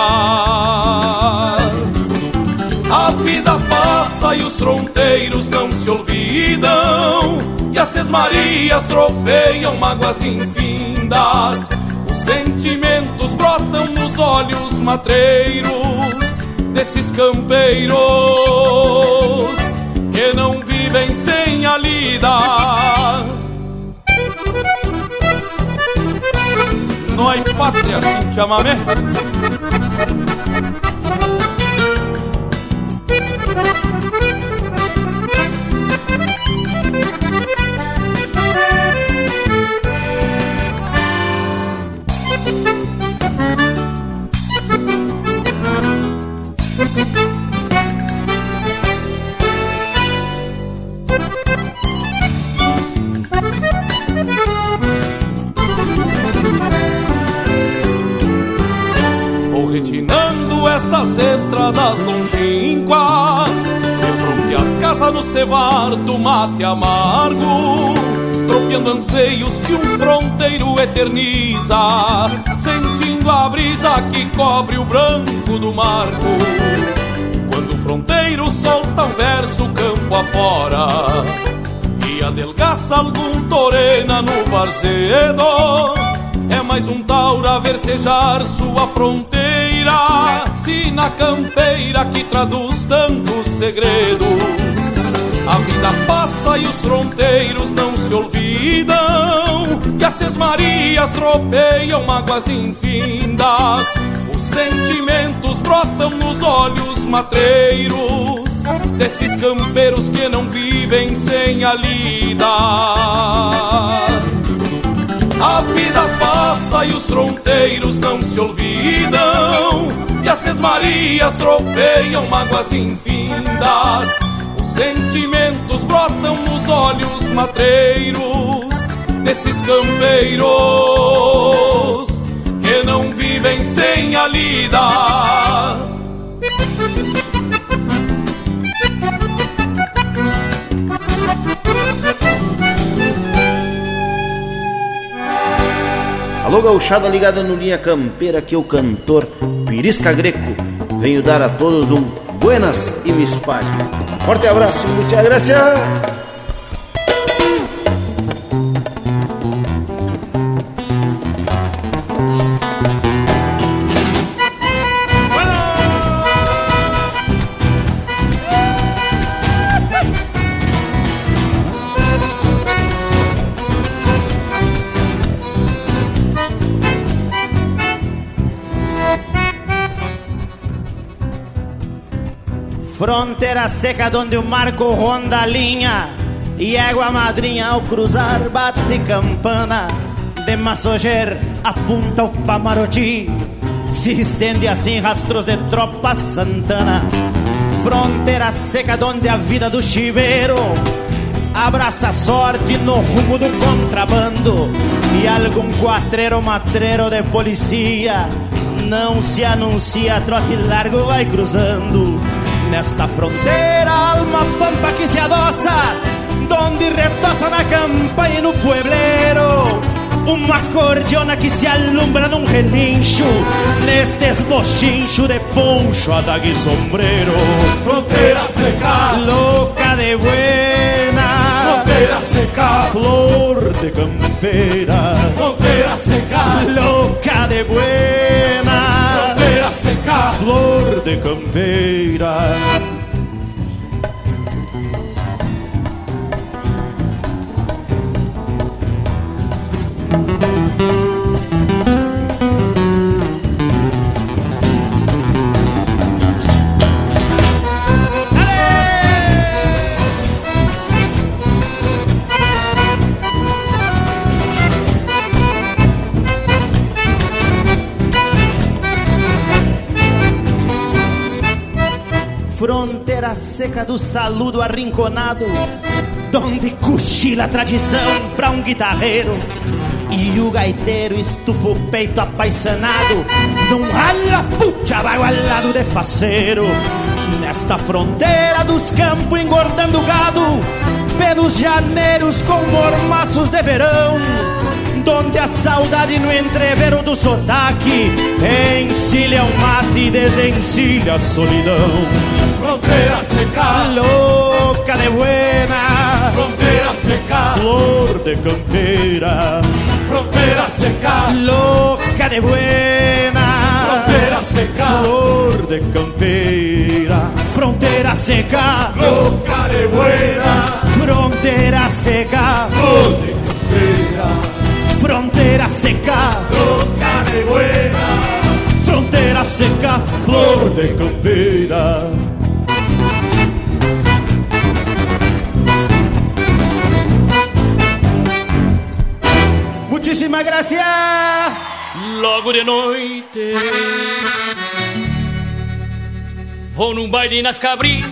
A vida passa e os fronteiros não se olvidam as sesmarias tropeiam mágoas infindas. Os sentimentos brotam nos olhos matreiros Desses campeiros que não vivem sem a lida. Há pátria sin chamamé retinando essas estradas longínquas De fronte às casas no cevar do mate amargo Tropeando anseios que um fronteiro eterniza Sentindo a brisa que cobre o branco do marco. Quando o fronteiro solta um verso campo afora E adelgaça algum torena no varzedo é mais um taura versejar sua fronteira Sina campeira que traduz tantos segredos. A vida passa e os fronteiros não se olvidam. E as sesmarias tropeiam mágoas infindas. Os sentimentos brotam nos olhos matreiros Desses campeiros que não vivem sem a lida. A vida passa e os fronteiros não se olvidam E as sesmarias tropeiam mágoas infindas. Os sentimentos brotam nos olhos matreiros Desses campeiros que não vivem sem a lida. Alô, gauchada ligada no Linha Campeira, que o cantor Pirisca Greco venho dar a todos um buenas e me espalhe. Forte abraço, muita graça. Fronteira seca onde o marco ronda a linha E água madrinha ao cruzar bate campana. De Massoger apunta o Pamaroti Se estende assim rastros de tropa santana. Fronteira seca onde a vida do chiveiro Abraça a sorte no rumo do contrabando. E algum quatreiro matreiro de policia Não se anuncia, trote largo vai cruzando Nesta fronteira, alma pampa que se adoça, donde retoça na campanha e no puebleiro. Uma cordiona que se alumbra num relincho Nestes bochincho de poncho, adaga e sombreiro Fronteira seca. Louca de buena. Fronteira seca. Flor de campeira Fronteira seca. Louca de buena. Fronteira seca. Flor de campeira seca do saludo arrinconado, donde cochila a tradição pra um guitarreiro. E o gaiteiro estufa o peito apaixonado. Num rala-puxa bagualado de faceiro. Nesta fronteira dos campos engordando gado. Pelos janeiros com mormaços de verão Donde a saudade no entrevero do sotaque Encilha o mate e desencilha a solidão. Fronteira seca. Louca de buena. Fronteira seca. Flor de campeira Fronteira seca. Louca de buena. Fronteira seca. Flor de campeira Fronteira seca. Louca de buena. Fronteira seca. Flor de campeira Fronteira seca. Louca de buena. Fronteira seca. Flor de campeira Muchísimas gracias. Logo de noite Vou num baile nas cabritas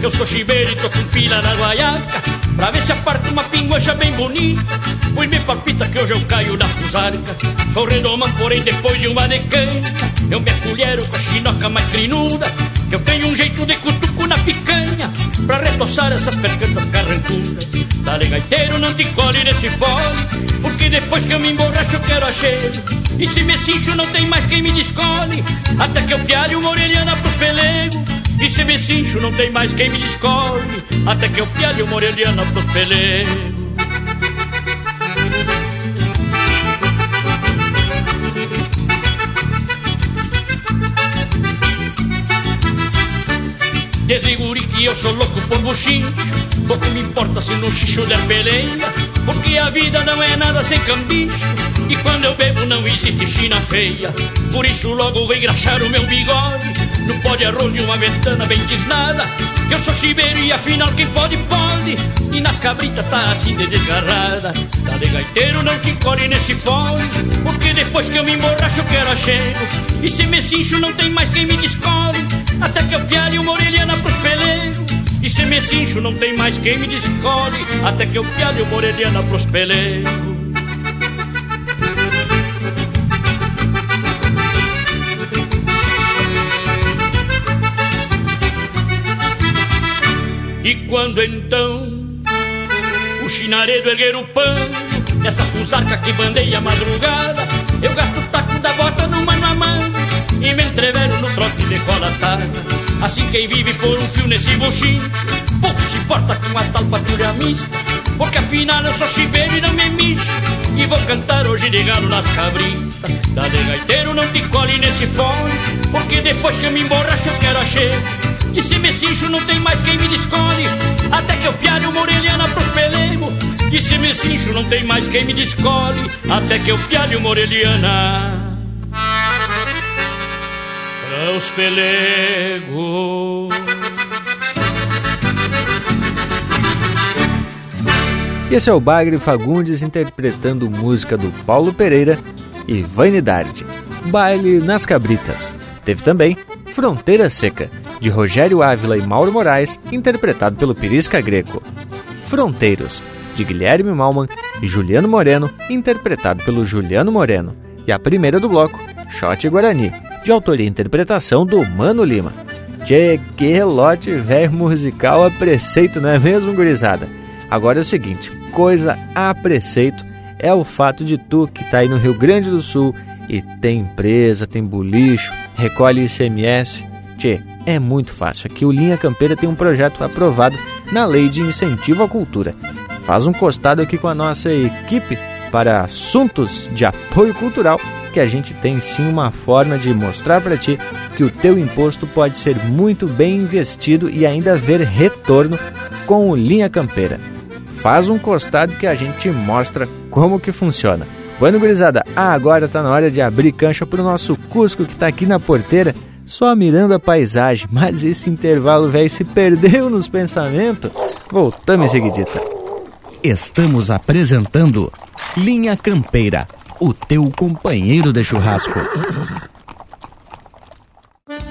Que eu sou chiveiro e tô com pila na guaiaca Pra ver se aparta uma pinguacha bem bonita. Pois me palpita que hoje eu caio na fusarca. Sou redomão, porém depois de uma decanha Eu me acolhero com a chinoca mais crinuda Que eu tenho um jeito de cutuco na picanha Pra retoçar essas percantas carrancudas Dale gaiteiro, não te colhe nesse fole Porque depois que eu me emborracho eu quero a cheiro. E se me cincho não tem mais quem me descole Até que eu pialhe uma orelhana pros pelegos E se me cincho não tem mais quem me descole Até que eu pialhe uma orelhana pros pelegos Desde que eu sou louco por buchinho Pouco me importa se no xixo der peleia Porque a vida não é nada sem cambicho E quando eu bebo não existe china feia Por isso logo vou engraxar o meu bigode No pó de arroz de uma ventana bem tisnada Eu sou chiveiro e afinal quem pode, pode E nas cabritas tá assim de desgarrada. Tá de gaiteiro não te colhe nesse fole Porque depois que eu me emborracho eu quero a cheiro E se me cincho não tem mais quem me descole Até que eu pialhe uma orelhana pros pelegos e se me cincho não tem mais quem me descole Até que eu pialhe uma orelhana pros pelegos E quando então o chinaredo erguer o pano Nessa fusarca que bandeia a madrugada Eu gasto o taco da bota no mano a mano E me entrevero no trote de colatada Assim quem vive por um fio nesse buchinho Pouco se importa com a tal patrulha mista Porque afinal eu sou chiveiro e não me mexo E vou cantar hoje de galo nas cabritas Da de gaiteiro não te colhe nesse fone Porque depois que eu me emborracho eu quero a E se me cincho não tem mais quem me descole Até que eu pialhe uma orelhana pros pelego E se me cincho não tem mais quem me descole. Até que eu pialhe uma orelhana para os esse é o Bagre Fagundes interpretando música do Paulo Pereira e Vanidade, Baile nas Cabritas. Teve também Fronteira Seca, de Rogério Ávila e Mauro Moraes, interpretado pelo Pirisca Greco. Fronteiros, de Guilherme Malman e Juliano Moreno, interpretado pelo Juliano Moreno. E a primeira do bloco, Shot Guarani, de autoria e interpretação do Mano Lima. Tchê, que relote velho musical a preceito, não é mesmo, gurizada? Agora é o seguinte, coisa a preceito é o fato de tu que tá aí no Rio Grande do Sul e tem empresa, tem bulicho, recolhe ICMS. Tchê, é muito fácil. Aqui o Linha Campeira tem um projeto aprovado na Lei de Incentivo à Cultura. Faz um costado aqui com a nossa equipe para assuntos de apoio cultural que a gente tem sim uma forma de mostrar para ti que o teu imposto pode ser muito bem investido e ainda ver retorno com o Linha Campeira. Faz um costado que a gente mostra como que funciona. Bueno, gurizada, agora tá na hora de abrir cancha pro nosso Cusco que tá aqui na porteira, só mirando a paisagem, mas esse intervalo velho se perdeu nos pensamentos. Voltamos em seguidita. Estamos apresentando Linha Campeira o teu companheiro de churrasco.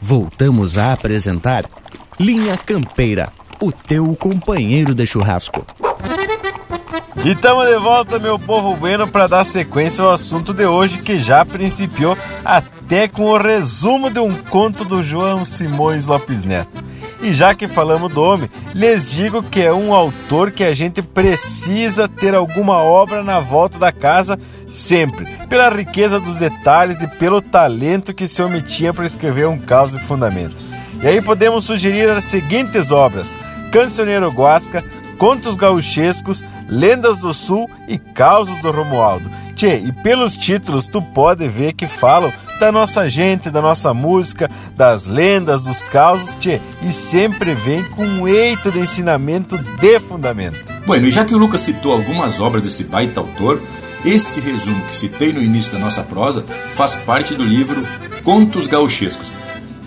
Voltamos a apresentar Linha Campeira, o teu companheiro de churrasco. E estamos de volta, meu povo bueno, para dar sequência ao assunto de hoje, que já principiou até com o resumo de um conto do João Simões Lopes Neto. E já que falamos do homem, lhes digo que é um autor que a gente precisa ter alguma obra na volta da casa sempre, pela riqueza dos detalhes e pelo talento que se omitia para escrever um caos e fundamento. E aí podemos sugerir as seguintes obras: Cancioneiro Guasca, Contos Gauchescos, Lendas do Sul e Causos do Romualdo. Tchê, e pelos títulos tu pode ver que falam da nossa gente, da nossa música, das lendas, dos causos, tchê, e sempre vem com um eito de ensinamento de fundamento. Bueno, e já que o Lucas citou algumas obras desse baita autor, esse resumo que citei no início da nossa prosa faz parte do livro Contos Gauchescos.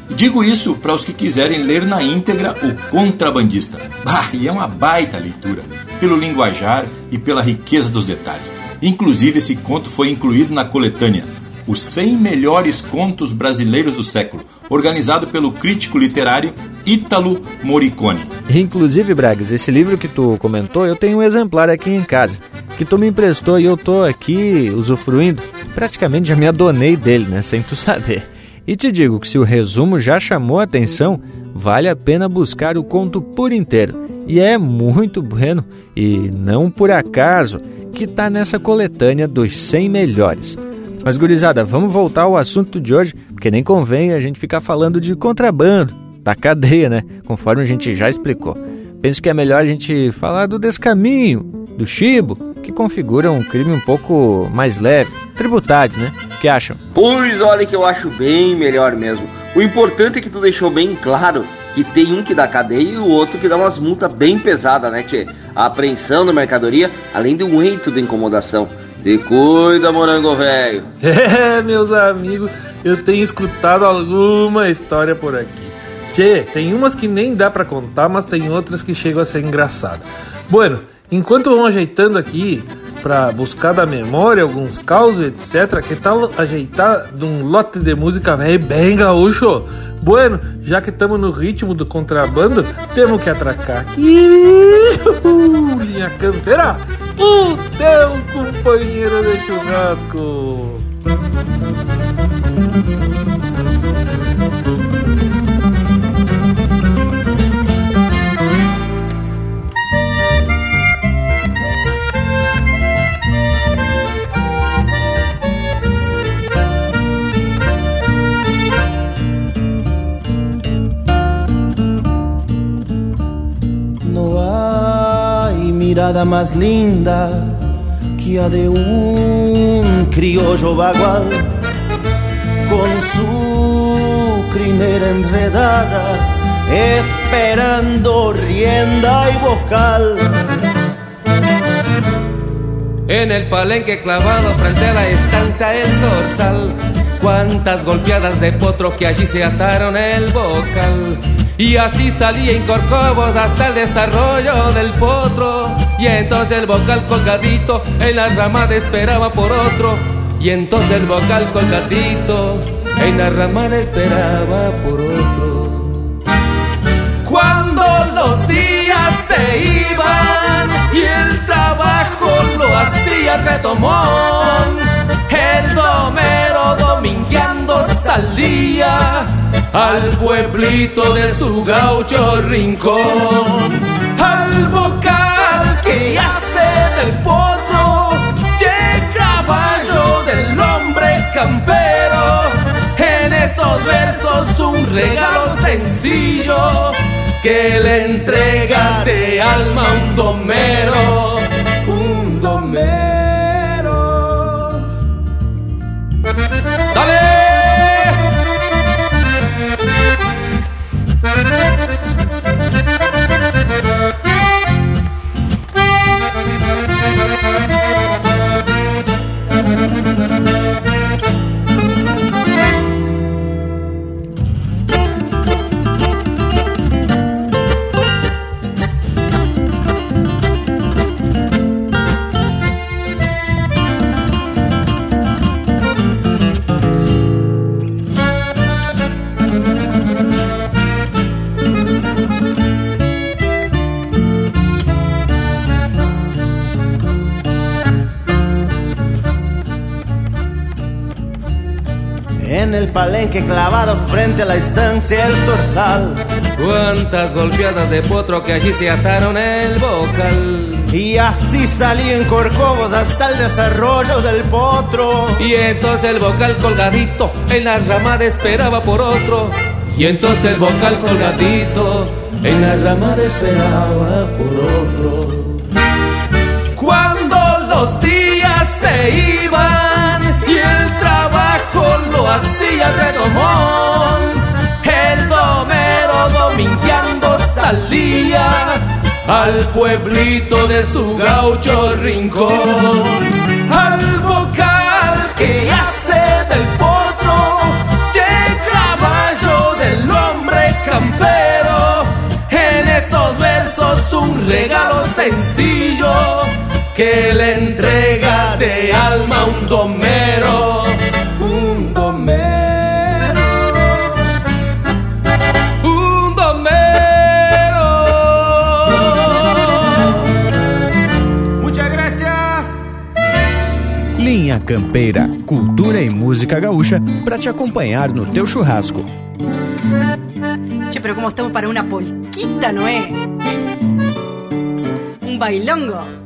Digo isso para os que quiserem ler na íntegra O Contrabandista. Bah, e é uma baita leitura, pelo linguajar e pela riqueza dos detalhes. Inclusive, esse conto foi incluído na coletânea Os 100 Melhores Contos Brasileiros do Século, organizado pelo crítico literário Ítalo Morricone. Inclusive, Bragas, esse livro que tu comentou, eu tenho um exemplar aqui em casa, que tu me emprestou e eu tô aqui usufruindo. Praticamente já me adonei dele, né, sem tu saber. E te digo que se o resumo já chamou a atenção, vale a pena buscar o conto por inteiro. E é muito bueno, e não por acaso, que está nessa coletânea dos 100 melhores. Mas, gurizada, vamos voltar ao assunto de hoje, porque nem convém a gente ficar falando de contrabando, da cadeia, né? Conforme a gente já explicou. Penso que é melhor a gente falar do descaminho, do chibo, que configura um crime um pouco mais leve, tributário, né? O que acham? Pois olha que eu acho bem melhor mesmo. O importante é que tu deixou bem claro que tem um que dá cadeia e o outro que dá umas multas bem pesadas, né, tchê? A apreensão da mercadoria, além um eito de incomodação. Te cuida, morango velho. É, meus amigos, eu tenho escutado alguma história por aqui. Tchê, tem umas que nem dá para contar, mas tem outras que chegam a ser engraçadas. Bueno, enquanto vão ajeitando aqui para buscar da memória alguns causos, etc., que tal ajeitar de um lote de música velho bem gaúcho? Bueno, já que estamos no ritmo do contrabando, temos que atracar. Iuhu, linha campeira, o teu companheiro de churrasco. Mirada más linda que a de un criollo bagual con su crinera enredada esperando rienda y vocal. En el palenque clavado frente a la estancia el zorzal Cuántas golpeadas de potro que allí se ataron el bocal. Y así salí en corcovos hasta el desarrollo del potro. Y entonces el vocal colgadito en la ramada esperaba por otro. Y entonces el vocal colgadito en la ramada esperaba por otro. Cuando los días se iban y el trabajo lo hacía retomón, el domingueando salía al pueblito de su gaucho rincón, al vocal que hace del potro, caballo del hombre campero, en esos versos un regalo sencillo que le entrega de alma un domero, ¡Dale! El palenque clavado frente a la estancia el zorzal. Cuántas golpeadas de potro que allí se ataron el vocal. Y así salí en corcovos hasta el desarrollo del potro. Y entonces el vocal colgadito en la ramada esperaba por otro. Y entonces el vocal colgadito en la ramada esperaba por otro. Cuando los días se iban hacía redomón, el domero domingueando salía al pueblito de su gaucho rincón, al vocal que hace del potro, caballo del hombre campero, en esos versos un regalo sencillo que le entrega de alma un domero, Linha Campeira, cultura e música gaúcha para te acompanhar no teu churrasco. Che, pero ¿cómo estamos para una polquita, no es? Un bailongo.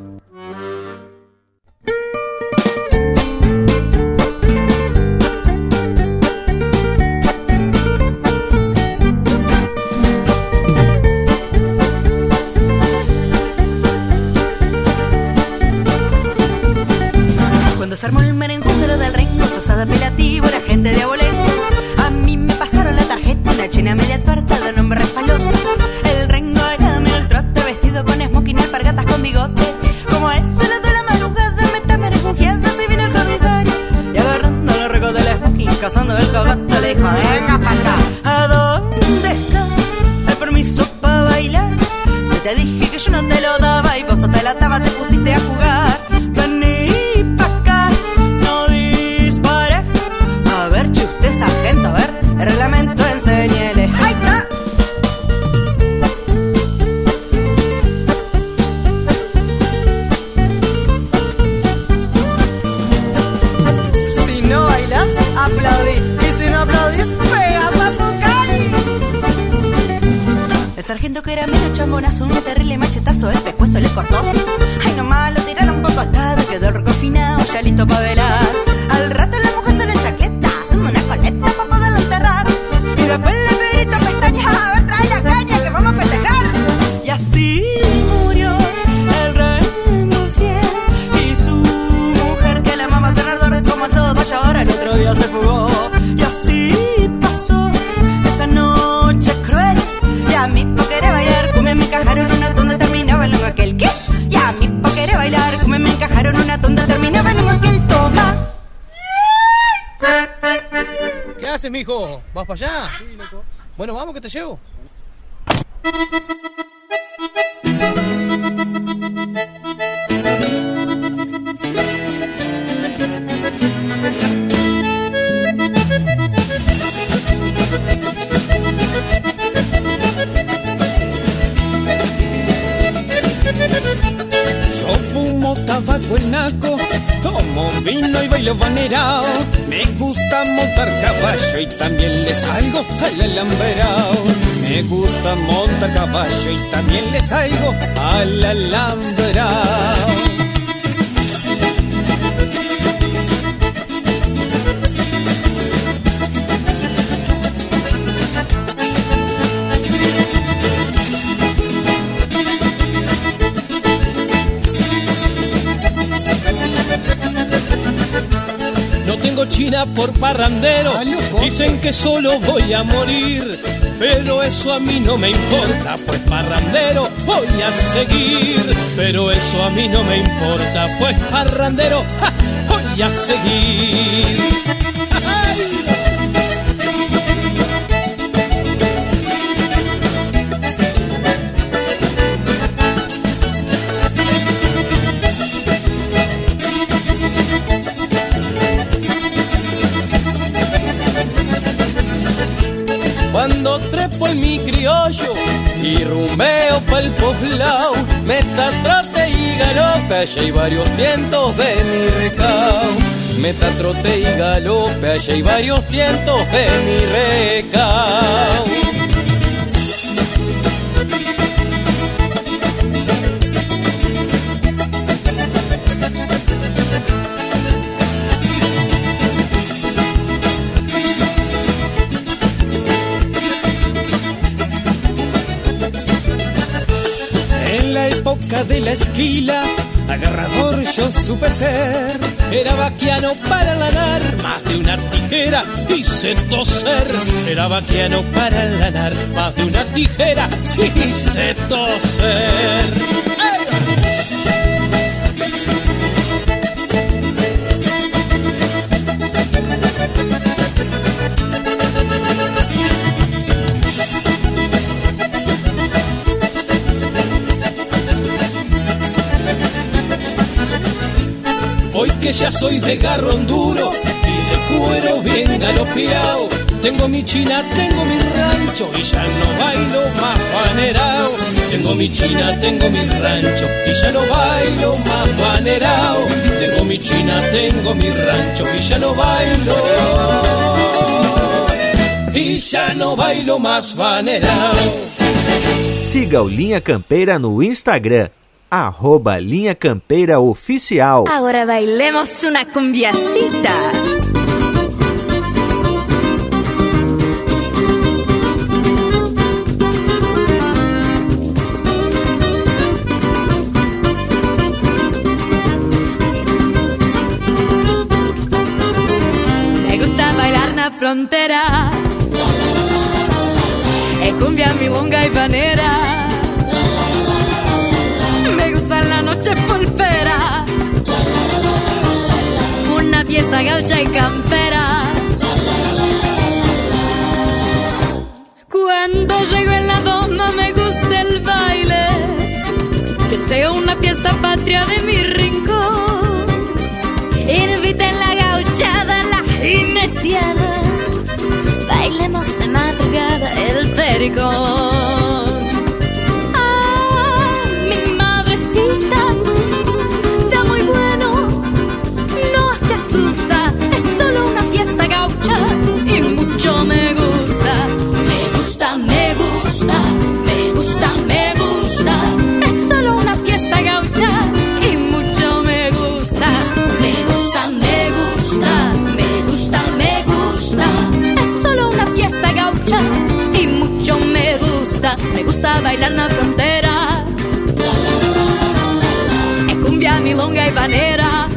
Por parrandero, dicen que solo voy a morir. Pero eso a mí no me importa, pues parrandero voy a seguir. Pero eso a mí no me importa, pues parrandero ¡ja! voy a seguir. Allá hay varios cientos de mi recao. Meta trote y galope, allá hay varios cientos de mi recao. Agarrador yo supe ser. Era vaquiano para lanar más de una tijera hice toser. Era vaquiano para lanar más de una tijera hice toser. Ya soy de garrón duro y de cuero bien galopeado. Tengo mi china, tengo mi rancho y ya no bailo más panerao. Tengo mi china, tengo mi rancho y ya no bailo más panerao. Tengo mi china, tengo mi rancho y ya no bailo. Y ya no bailo más panerao. Siga o Linha Campeira no Instagram, arroba Linha Campeira Oficial. Ahora bailemos una cumbiacita. Me gusta bailar na frontera. Es cumbia milonga y vanera. La noche polpera. Una fiesta gaucha y campera. Cuando llego en la doma me gusta el baile. Que sea una fiesta patria de mi rincón. Inviten la gauchada, la jineteada. Bailemos de madrugada el pericón. Gusta, bailar en la frontera. Es cumbia, milonga y vanera.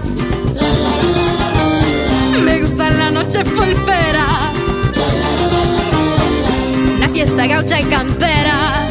Me gusta la noche polpera. La fiesta gaucha y campera.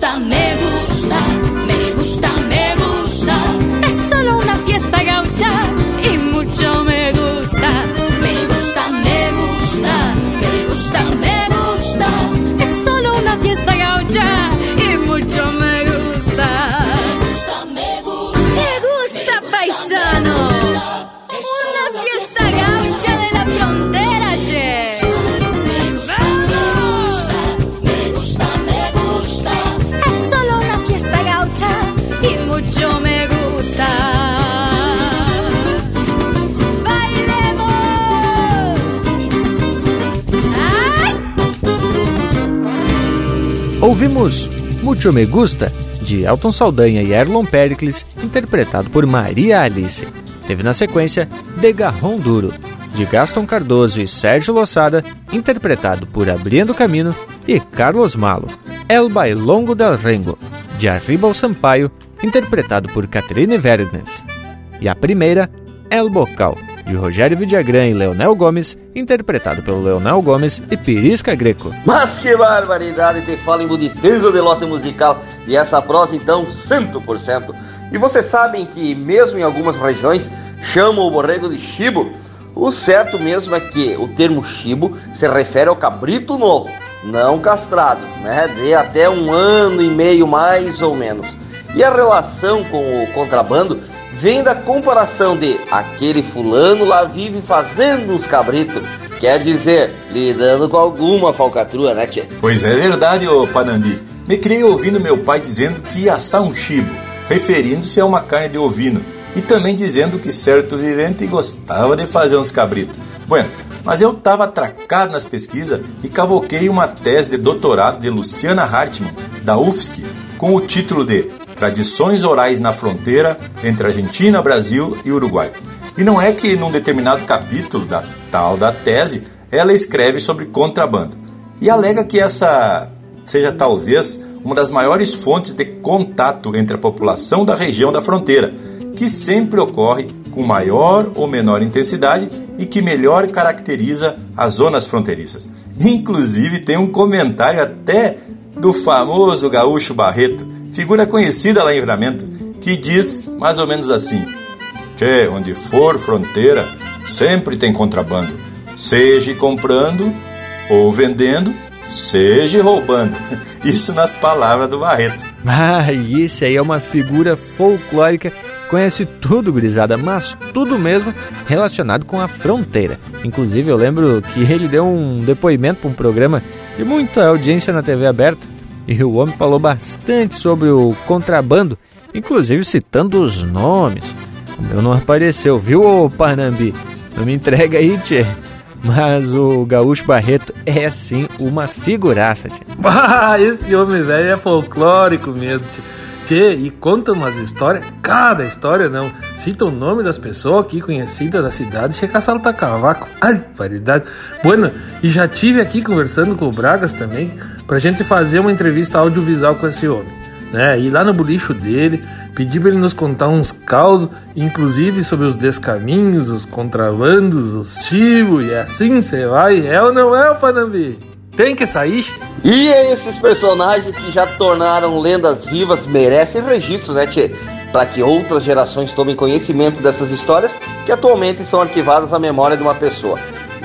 Gusta, me gusta, Ouvimos Mucho Me Gusta, de Elton Saldanha e Erlon Pericles, interpretado por Maria Alice. Teve na sequência De Garrão Duro, de Gaston Cardoso e Sérgio Lossada, interpretado por Abrindo Camino e Carlos Malo. El Bailongo del Rengo, de Arriba Sampaio, interpretado por Catrine Vernes. E a primeira, El Bocal, de Rogério Vidagrã e Leonel Gomes, interpretado pelo Leonel Gomes e Pirisca Greco. Mas que barbaridade, te fala em boniteza de lote musical e essa prosa então 100%. E vocês sabem que mesmo em algumas regiões chamam o borrego de chibo? O certo mesmo é que o termo chibo se refere ao cabrito novo, não castrado, né? De até um ano e meio mais ou menos. E a relação com o contrabando vem da comparação de aquele fulano lá vive fazendo uns cabritos. Quer dizer, lidando com alguma falcatrua, né, tchê? Pois é verdade, ô Panambi. Me criei ouvindo meu pai dizendo que assar um chibo, referindo-se a uma carne de ovino, e também dizendo que certo vivente gostava de fazer uns cabritos. Bueno, mas eu estava atracado nas pesquisas e cavoquei uma tese de doutorado de Luciana Hartmann, da UFSC, com o título de Tradições Orais na Fronteira entre Argentina, Brasil e Uruguai. E não é que num determinado capítulo da tal da tese ela escreve sobre contrabando e alega que essa seja talvez uma das maiores fontes de contato entre a população da região da fronteira, que sempre ocorre com maior ou menor intensidade e que melhor caracteriza as zonas fronteiriças. Inclusive tem um comentário até do famoso gaúcho Barreto, figura conhecida lá em Livramento, que diz mais ou menos assim: Tchê, onde for fronteira, sempre tem contrabando, seja comprando ou vendendo, seja roubando. Isso nas palavras do Barreto. Ah, esse aí é uma figura folclórica, conhece tudo, gurizada, mas tudo mesmo relacionado com a fronteira. Inclusive, eu lembro que ele deu um depoimento para um programa de muita audiência na TV aberta e o homem falou bastante sobre o contrabando, inclusive citando os nomes. O meu não apareceu, viu, ô Panambi? Não me entrega aí, tchê. Mas o Gaúcho Barreto é sim uma figuraça, tchê. Ah, esse homem velho é folclórico mesmo, tchê. Tchê, e conta umas histórias, cada história não. Cita o nome das pessoas aqui conhecidas da cidade, chega a saltar cavaco. Ai, variedade. Bueno, e já tive aqui conversando com o Bragas também, pra gente fazer uma entrevista audiovisual com esse homem. Né? Ir lá no bolicho dele, pedir pra ele nos contar uns causos, inclusive sobre os descaminhos, os contrabandos, os chivos, e assim você vai. É ou não é, Panambi? Tem que sair. E esses personagens que já tornaram lendas vivas merecem registro, né, Tchê? Para que outras gerações tomem conhecimento dessas histórias que atualmente são arquivadas à memória de uma pessoa.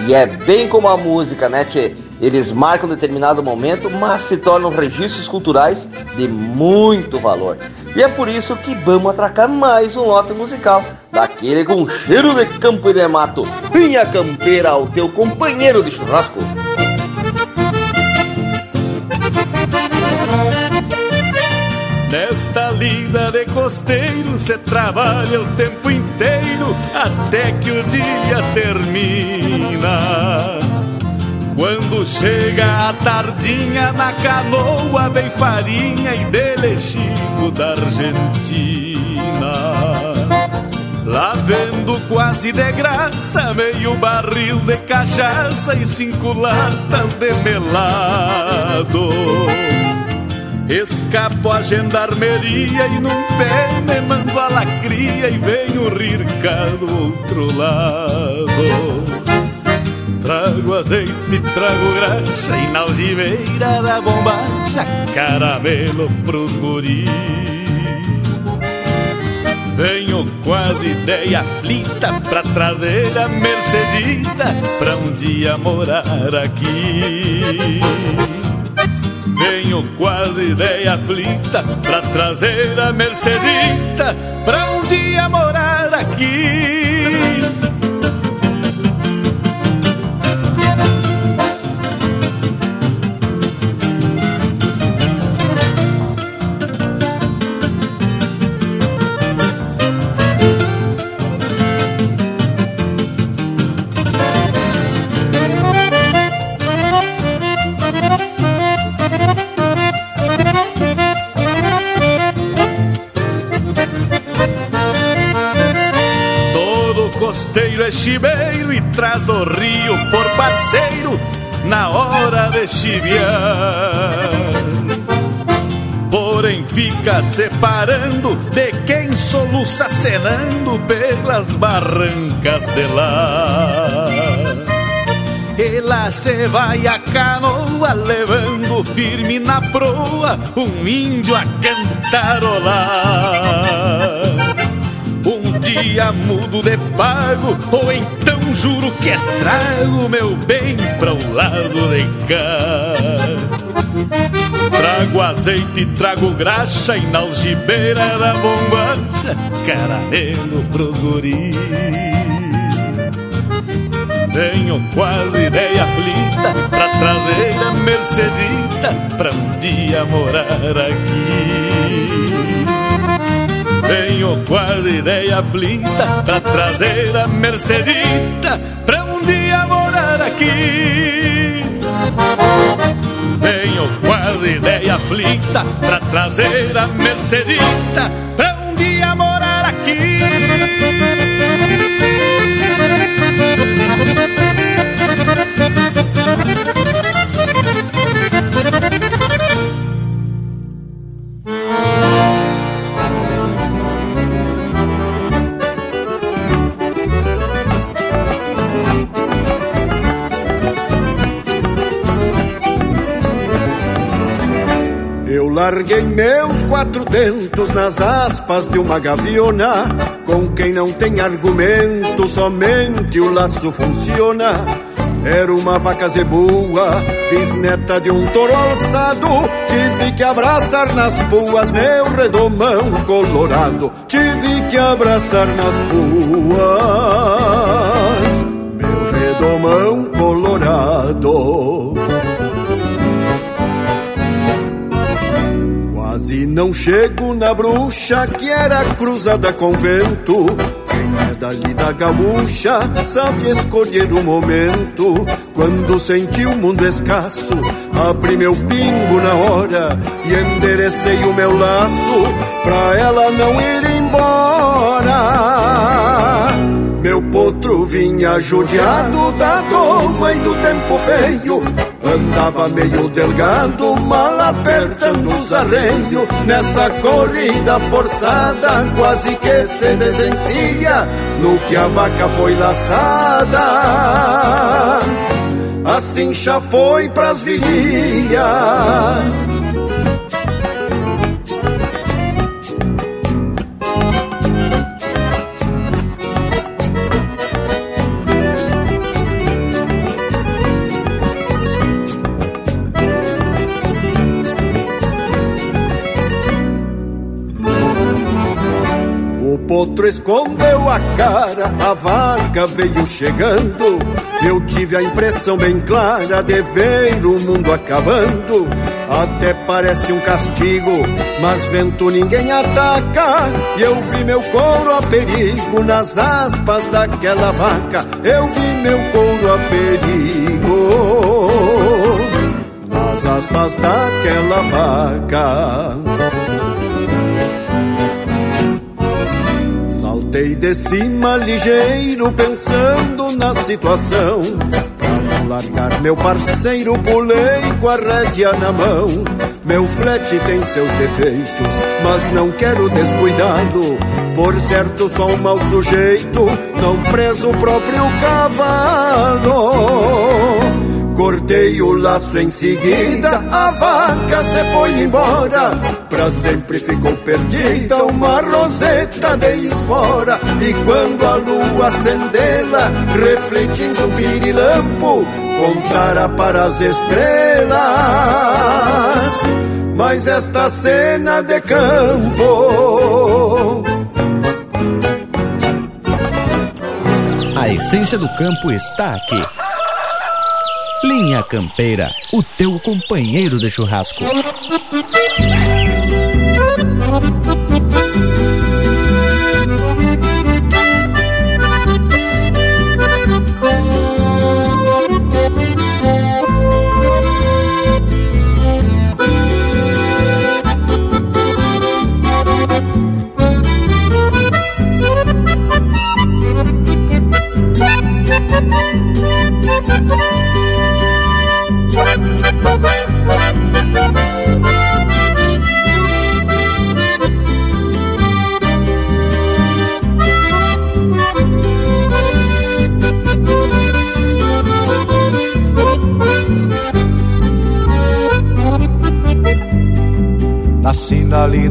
E é bem como a música, né, Tchê? Eles marcam determinado momento, mas se tornam registros culturais de muito valor. E é por isso que vamos atracar mais um lote musical, daquele com cheiro de campo e de mato. Vinha campeira ao teu companheiro de churrasco. Nesta lida de costeiro se trabalha o tempo inteiro até que o dia termina. Quando chega a tardinha na canoa vem farinha e delechigo da Argentina. Lá vendo quase de graça meio barril de cachaça e cinco latas de melado. Escapo a gendarmeria e num pé me mando a lacria e venho rir cá do outro lado. Trago azeite, trago graxa e na algibeira da bombacha caramelo pros guris. Venho quase ideia aflita pra trazer a Mercedita pra um dia morar aqui. Venho quase ideia aflita pra trazer a Mercedita pra um dia morar aqui. Costeiro é chiveiro e traz o rio por parceiro na hora de chiviar. Porém fica separando de quem soluça cenando pelas barrancas de lá. E lá se vai a canoa levando firme na proa um índio a cantarolar. Um dia mudo de pago, ou então juro que trago meu bem para o lado de cá. Trago azeite, trago graxa e na algibeira da bombacha, caramelo pros guris. Tenho quase ideia aflita pra trazer a Mercedita pra um dia morar aqui. Tenho quase ideia aflita pra trazer a Mercedita pra um dia morar aqui. Tenho quase ideia aflita pra trazer a Mercedita pra um dia morar aqui. Larguei meus quatro tentos nas aspas de uma gaviona. Com quem não tem argumento, somente o laço funciona. Era uma vaca zebua, bisneta de um touro alçado. Tive que abraçar nas puas meu redomão colorado. Tive que abraçar nas puas meu redomão colorado. Não chego na bruxa que era cruzada com vento. Quem é dali da gaúcha sabe escolher o momento. Quando senti o mundo escasso, abri meu pingo na hora e enderecei o meu laço pra ela não ir embora. Meu potro vinha judiado da doma e do tempo feio. Andava meio delgado, mal apertando os arreios. Nessa corrida forçada, quase que se desencilha. No que a vaca foi laçada, assim já foi pras virilhas. O potro escondeu a cara, a vaca veio chegando. Eu tive a impressão bem clara de ver o mundo acabando. Até parece um castigo, mas vento ninguém ataca. E eu vi meu couro a perigo nas aspas daquela vaca. Eu vi meu couro a perigo nas aspas daquela vaca. Saltei de cima ligeiro, pensando na situação. Pra não largar meu parceiro, pulei com a rédea na mão. Meu flete tem seus defeitos, mas não quero descuidá-lo. Por certo, sou um mau sujeito, não preso o próprio cavalo. Cortei o laço em seguida, a vaca se foi embora. Pra sempre ficou perdida uma roseta de espora. E quando a lua acendê-la, refletindo um pirilampo, contara para as estrelas. Mas esta cena de campo. A essência do campo está aqui. Linha Campeira, o teu companheiro de churrasco.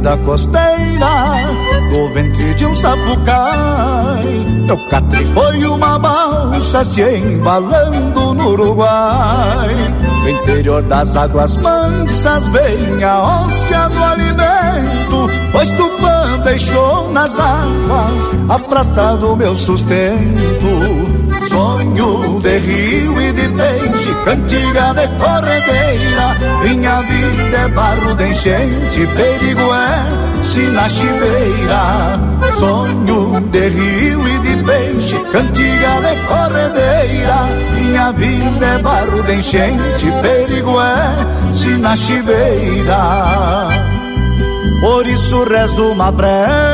Lida costeira Do ventre de um sapucai. Meu catre foi uma balsa Se embalando no Uruguai. No interior das águas mansas Vem a hóstia do alimento Pois Tupã deixou nas águas A prata do meu sustento Sonho de rio e de peixe, cantiga de corredeira. Minha vida é barro de enchente, perigo é sina chiveira. Sonho de rio e de peixe, cantiga de corredeira. Minha vida é barro de enchente, perigo é sina chiveira. Por isso rezo uma Cada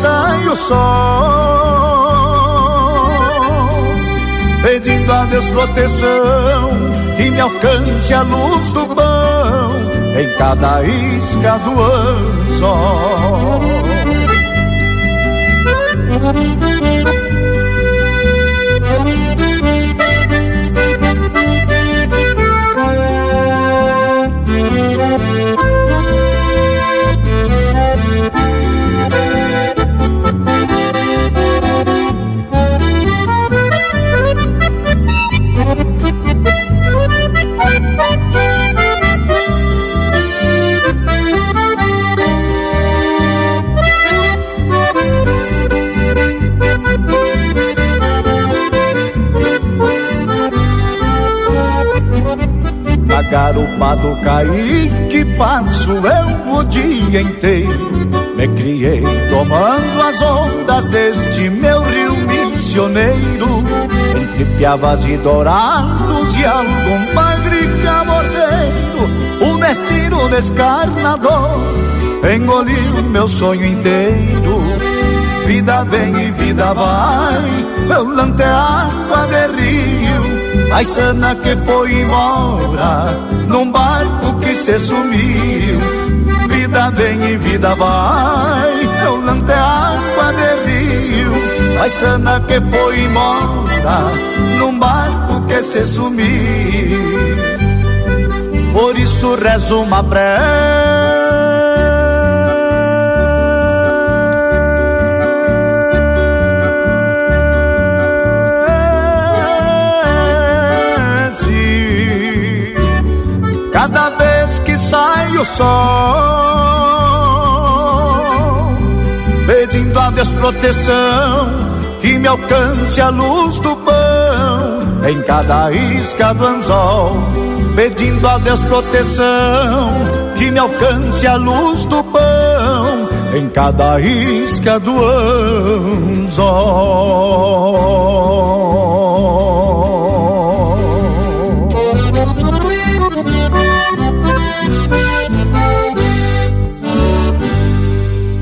sai o sol. Pedindo a Deus proteção Que me alcance a luz do pão Em cada isca do anzol Caíque passo eu o dia inteiro? Me criei tomando as ondas deste meu rio missioneiro. Entre piavas e dourados e algum bagre camordeiro O destino descarnador. Engoliu meu sonho inteiro. Vida vem e vida vai, meu lante é de rio a sana que foi embora Num barco que se sumiu. Vida vem e vida vai é água de rio. A sana que foi embora Num barco que se sumiu. Por isso rezo uma prece sai o sol Pedindo a Deus proteção Que me alcance a luz do pão. Em cada isca do anzol Pedindo a Deus proteção Que me alcance a luz do pão. Em cada isca do anzol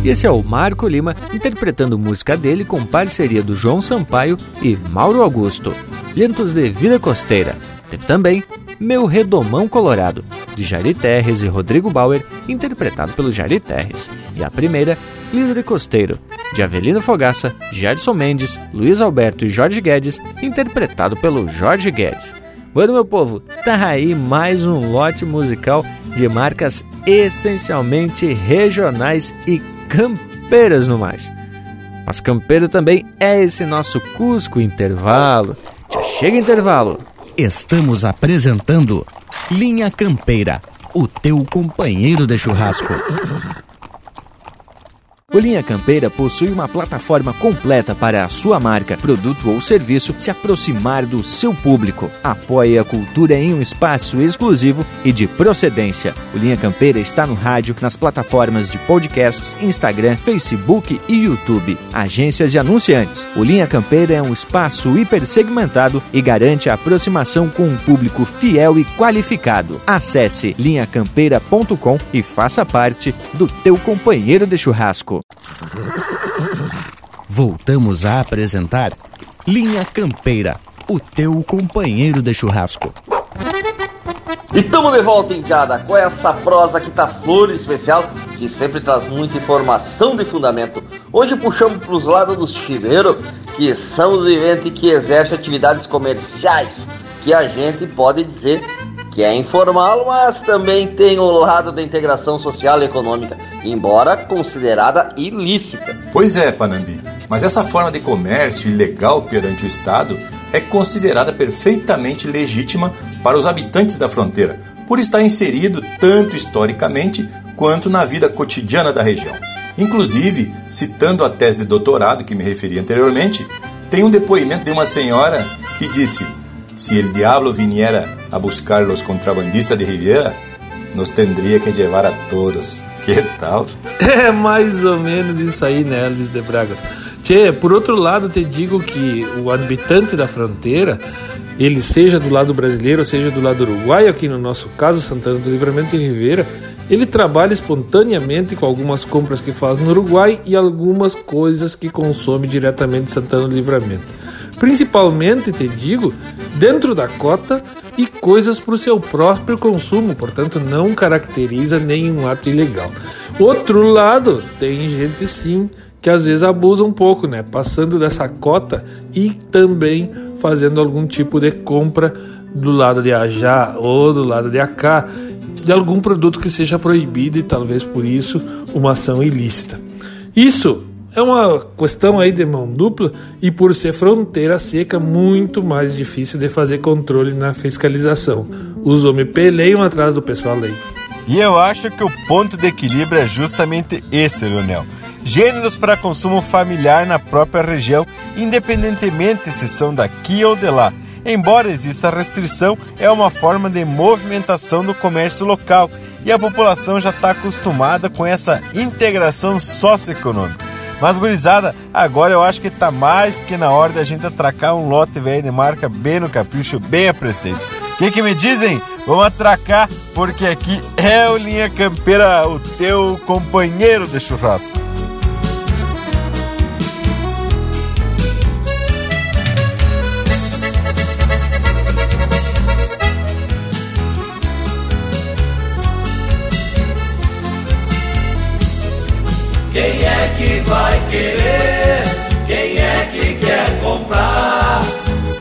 Esse é o Marco Lima interpretando música dele com parceria do João Sampaio e Mauro Augusto. Lentos de Vida Costeira. Teve também Meu Redomão Colorado, de Jari Terres e Rodrigo Bauer, interpretado pelo Jari Terres. E a primeira, Líder Costeiro, de Avelino Fogaça, Gerson Mendes, Luiz Alberto e Jorge Guedes, interpretado pelo Jorge Guedes. Bueno, meu povo, tá aí mais um lote musical de marcas essencialmente regionais e campeiras no mais. Mas campeiro também é esse nosso Cusco Intervalo. Já chega intervalo. Estamos apresentando Linha Campeira, o teu companheiro de churrasco. O Linha Campeira possui uma plataforma completa para a sua marca, produto ou serviço se aproximar do seu público. Apoie a cultura em um espaço exclusivo e de procedência. O Linha Campeira está no rádio, nas plataformas de podcasts, Instagram, Facebook e YouTube. Agências e anunciantes. O Linha Campeira é um espaço hipersegmentado e garante a aproximação com um público fiel e qualificado. Acesse linhacampeira.com e faça parte do teu companheiro de churrasco. Voltamos a apresentar Linha Campeira, o teu companheiro de churrasco. E tamo de volta, Indiada, com essa prosa que tá flor especial, que sempre traz muita informação de fundamento. Hoje puxamos pros lados dos chiveiros, que são os viventes que exercem atividades comerciais, que a gente pode dizer que é informal, mas também tem o lado da integração social e econômica, embora considerada ilícita. Pois é, Panambi, mas essa forma de comércio ilegal perante o Estado é considerada perfeitamente legítima para os habitantes da fronteira, por estar inserido tanto historicamente quanto na vida cotidiana da região. Inclusive, citando a tese de doutorado que me referi anteriormente, tem um depoimento de uma senhora que disse: Se el diablo viniera a buscar los contrabandistas de Riviera, nos tendria que levar a todos. Que tal? É mais ou menos isso aí, né, Luiz de Bragas? Tchê, por outro lado, te digo que o habitante da fronteira, ele seja do lado brasileiro, seja do lado uruguaio, aqui no nosso caso, Santana do Livramento e Ribeira, ele trabalha espontaneamente com algumas compras que faz no Uruguai e algumas coisas que consome diretamente em Santana do Livramento. Principalmente, te digo, dentro da cota e coisas para o seu próprio consumo, portanto não caracteriza nenhum ato ilegal. Outro lado, tem gente sim que às vezes abusa um pouco, né? Passando dessa cota e também fazendo algum tipo de compra do lado de Ajá ou do lado de Acá de algum produto que seja proibido e talvez por isso uma ação ilícita. Isso é uma questão aí de mão dupla e por ser fronteira seca, muito mais difícil de fazer controle na fiscalização. Os homens peleiam atrás do pessoal aí. E eu acho que o ponto de equilíbrio é justamente esse, Leonel. Gêneros para consumo familiar na própria região, independentemente se são daqui ou de lá. Embora exista restrição, é uma forma de movimentação do comércio local e a população já está acostumada com essa integração socioeconômica. Mas, gurizada, agora eu acho que tá mais que na hora da gente atracar um lote velho de marca bem no capricho, bem a. O que, que me dizem? Vamos atracar, porque aqui é o Linha Campeira, o teu companheiro de churrasco. Quem é que vai querer? Quem é que quer comprar?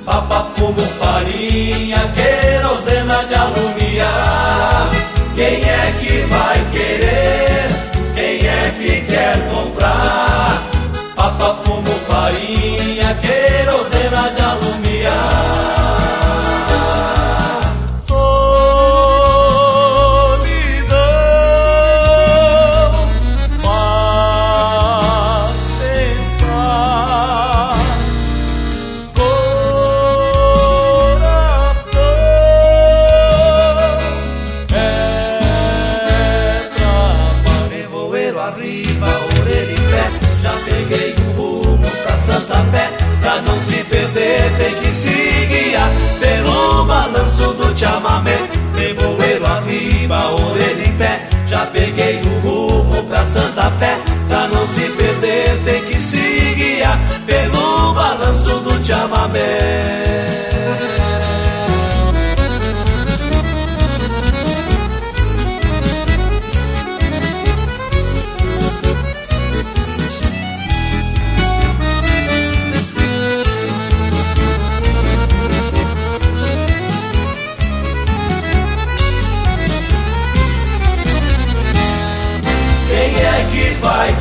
Papa, fumo, farinha, querosena de alumiar. Quem é que vai querer? Quem é que quer comprar? Papa, fumo, farinha, querosena peguei o rumo pra Santa Fé.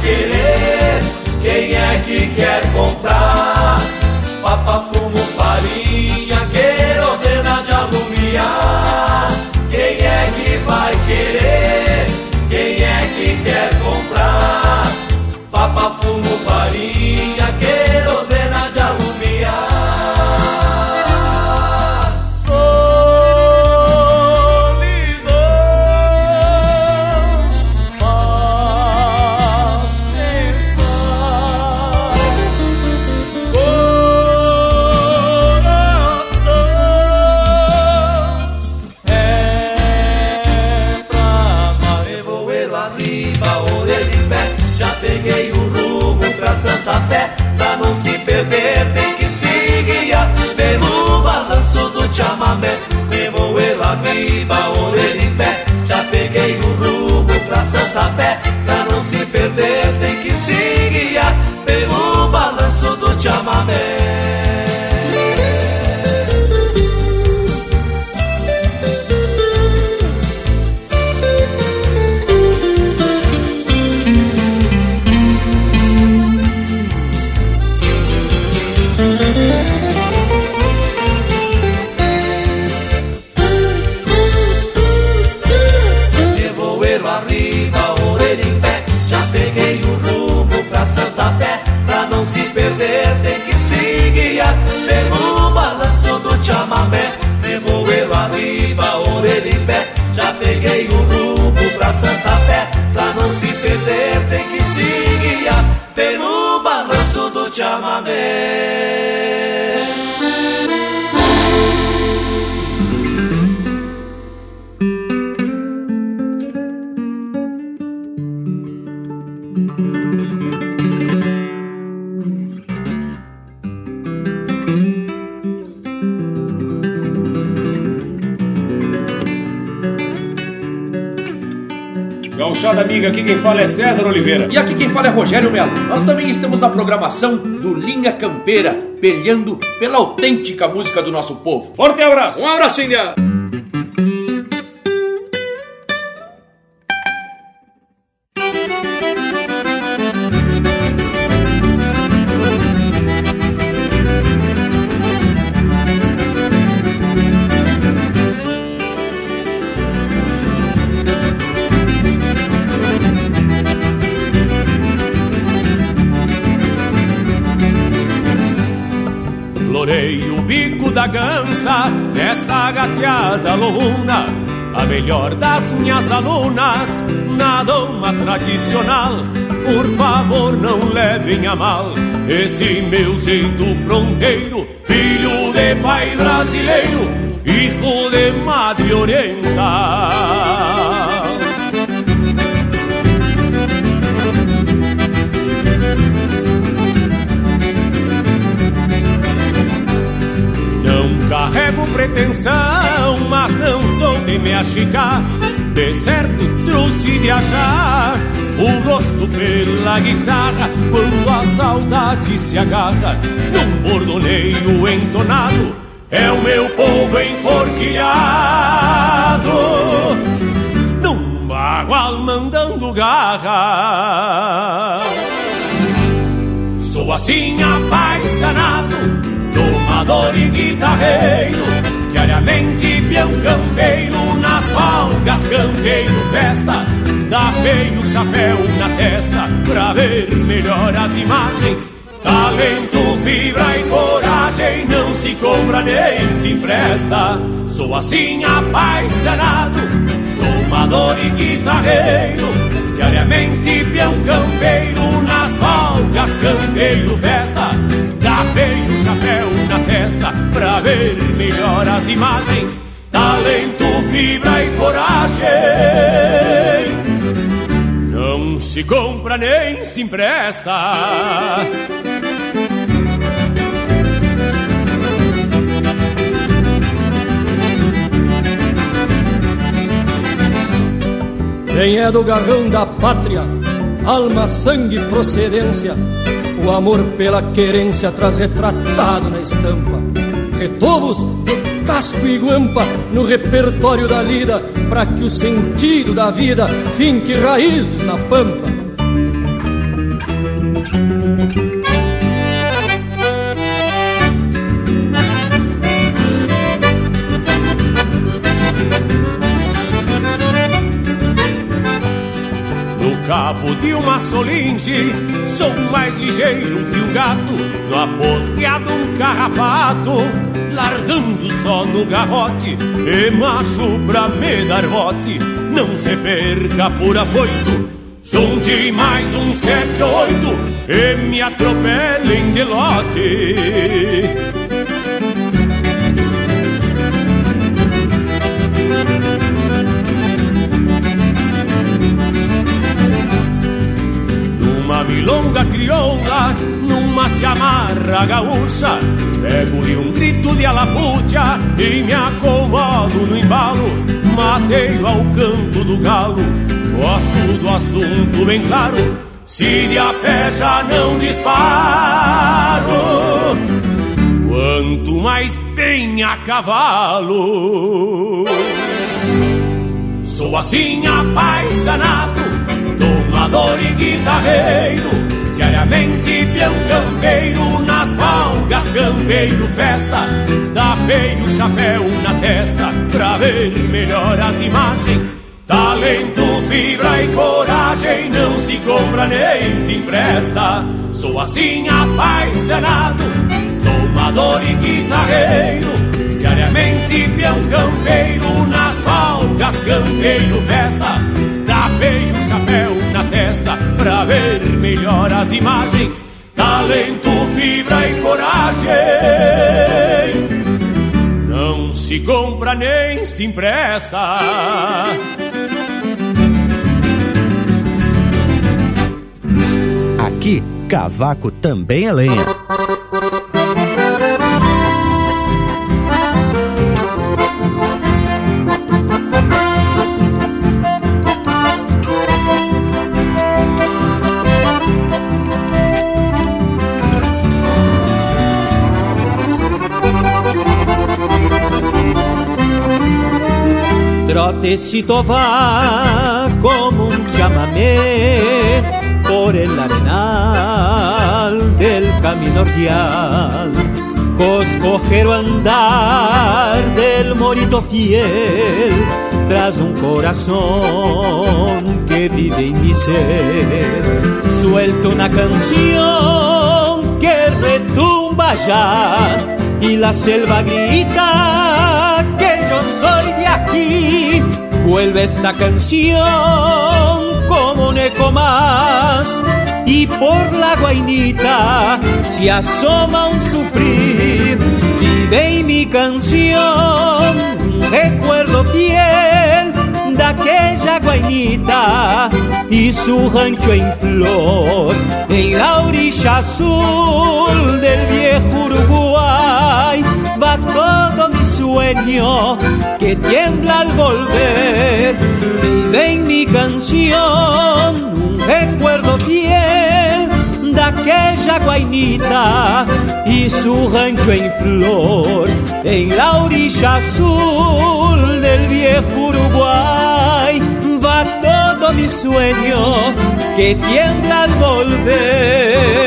querer? Quem é que quer comprar? Papa fumo Aqui quem fala é César Oliveira. E aqui quem fala é Rogério Melo. Nós também estamos na programação do Linha Campeira, pelhando pela autêntica música do nosso povo. Forte abraço! Um abraço, Índia! Nesta gateada lobuna A melhor das minhas alunas na doma tradicional Por favor não levem a mal esse meu jeito fronteiro Filho de pai brasileiro, hijo de madre oriental mas não sou de me achicar. De certo trouxe de achar o gosto pela guitarra quando a saudade se agarra num bordoneio entonado. É o meu povo enforquilhado num bagual mandando garra. Sou assim apaixonado domador e guitarreiro, diariamente peão campeiro, nas folgas campeiro festa, tapei o chapéu na testa, pra ver melhor as imagens, talento, fibra e coragem, não se compra nem se empresta, sou assim apaixonado, domador e guitarreiro, diariamente peão campeiro, nas folgas campeiro festa, tapei o chapéu testa pra ver melhor as imagens. Talento, fibra e coragem não se compra nem se empresta. Quem é do garrão da pátria, alma, sangue, procedência, o amor pela querência traz retratado na estampa. Retovos de casco e guampa no repertório da lida, para que o sentido da vida finque raízes na pampa. Cabo de uma solinge, sou mais ligeiro que um gato, no aporreado um carrapato, largando só no garrote, e macho pra me dar bote, não se perca por afoito, junte mais um sete oito, e me atropelem de lote. Numa milonga crioula, numa chamarra gaúcha Pego-lhe um grito de alapucha e me acomodo no embalo. Mateio ao canto do galo, gosto do assunto bem claro. Se de a pé já não disparo, quanto mais bem a cavalo. Sou assim apaixonado, domador e guitarreiro Diariamente peão campeiro nas valgas campeiro festa Tapei o chapéu na testa pra ver melhor as imagens. Talento, fibra e coragem não se compra nem se empresta. Sou assim apaixonado, tomador e guitarreiro Diariamente peão campeiro nas valgas campeiro festa Tapei o chapéu na testa pra ver melhor as imagens. Talento, fibra e coragem não se compra nem se empresta. Aqui, cavaco também é lenha. Trotecito va como un chamamé por el arenal del camino ordial. Coscojero andar del morito fiel tras un corazón que vive en mi ser. Suelto una canción que retumba ya y la selva grita que Vuelve esta canción como un más y por la guainita se asoma un sufrir. Vive en mi canción recuerdo fiel de aquella guainita y su rancho en flor en la orilla azul del viejo Uruguay va todo sueño que tiembla al volver vive en mi canción un recuerdo fiel de aquella guainita y su rancho en flor en la orilla azul del viejo Uruguay va todo mi sueño que tiembla al volver.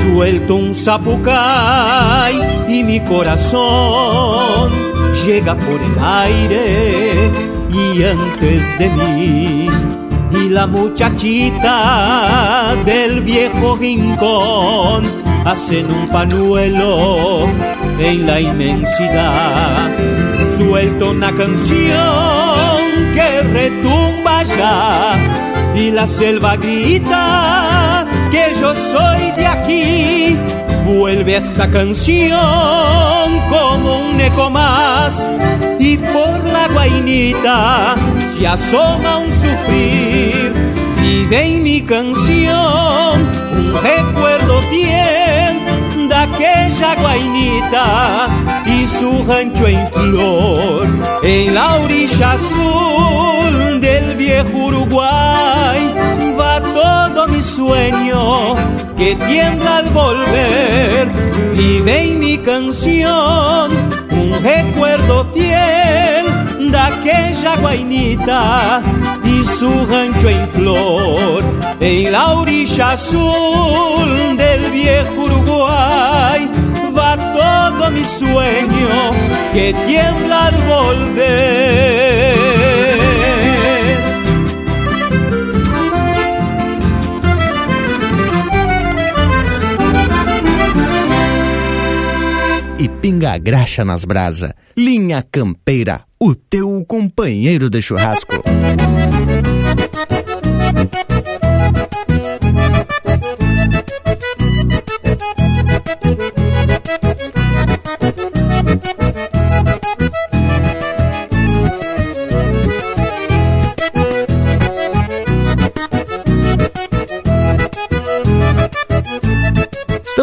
Suelto un zapucay y mi corazón llega por el aire y antes de mí y la muchachita del viejo rincón hacen un panuelo en la inmensidad. Suelto una canción que retumba ya y la selva grita que yo soy de aquí. Vuelve esta canción como un eco más y por la guainita se asoma un sufrir. Vive en mi canción un recuerdo fiel de aquella guainita y su rancho en flor en la orilla azul del viejo Uruguay sueño que tiembla al volver vive en mi canción un recuerdo fiel de aquella guainita y su rancho en flor en la orilla azul del viejo Uruguay va todo mi sueño que tiembla al volver. Pinga graxa nas brasa. Linha Campeira, o teu companheiro de churrasco.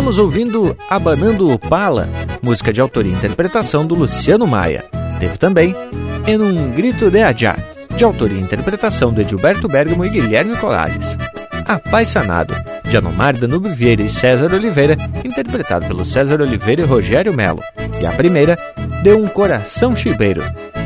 Estamos ouvindo Abanando o Pala, música de autoria e interpretação do Luciano Maia. Teve também En um Grito de Ajá, de autoria e interpretação de Edilberto Bergamo e Guilherme Corrales. Apaixonado, de Anomar Danube Vieira e César Oliveira, interpretado pelo César Oliveira e Rogério Melo. E a primeira, De um Coração Chibeiro,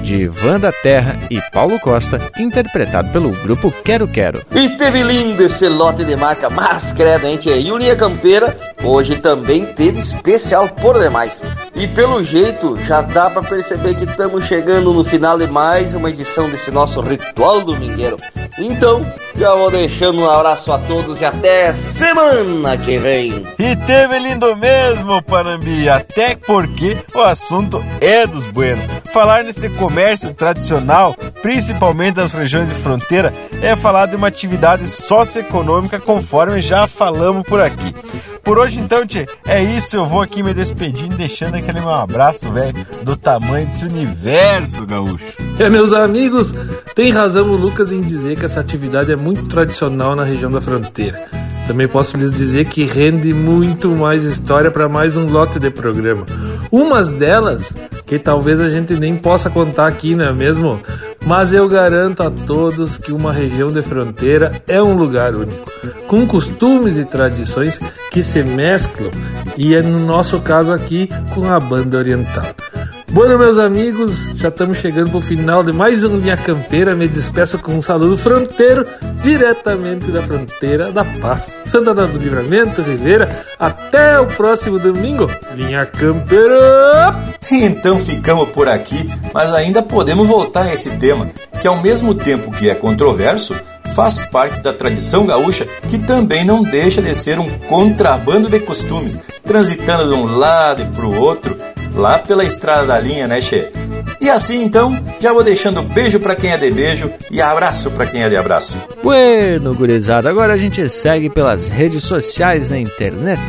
de Wanda Terra e Paulo Costa, interpretado pelo grupo Quero Quero. E teve lindo esse lote de marca, mas credo, hein, tia? E o Linha Campeira hoje também teve especial por demais. E pelo jeito, já dá para perceber que estamos chegando no final de mais uma edição desse nosso ritual domingueiro. Então, já vou deixando um abraço a todos e até semana que vem. E teve lindo mesmo, Panambi, até porque o assunto é dos buenos. Falar nesse comércio tradicional, principalmente das regiões de fronteira, é falar de uma atividade socioeconômica conforme já falamos por aqui. Por hoje então, tchê, é isso. Eu vou aqui me despedindo, deixando aquele meu abraço, velho, do tamanho desse universo, gaúcho. É, meus amigos, tem razão o Lucas em dizer que essa atividade é muito tradicional na região da fronteira. Também posso lhes dizer que rende muito mais história para mais um lote de programa. Umas delas que talvez a gente nem possa contar aqui, não é mesmo? Mas eu garanto a todos que uma região de fronteira é um lugar único, com costumes e tradições que se mesclam, e é no nosso caso aqui com a banda oriental. Bueno, meus amigos, já estamos chegando para o final de mais um Linha Campeira. Me despeço com um saludo fronteiro, diretamente da fronteira da Paz. Santana do Livramento, Rivera. Até o próximo domingo. Linha Campeira! Então ficamos por aqui, mas ainda podemos voltar a esse tema, que ao mesmo tempo que é controverso, faz parte da tradição gaúcha que também não deixa de ser um contrabando de costumes, transitando de um lado e para o outro, lá pela estrada da linha, né, Che? E assim então, já vou deixando beijo para quem é de beijo e abraço para quem é de abraço. Bueno, gurizada, agora a gente segue pelas redes sociais na internet.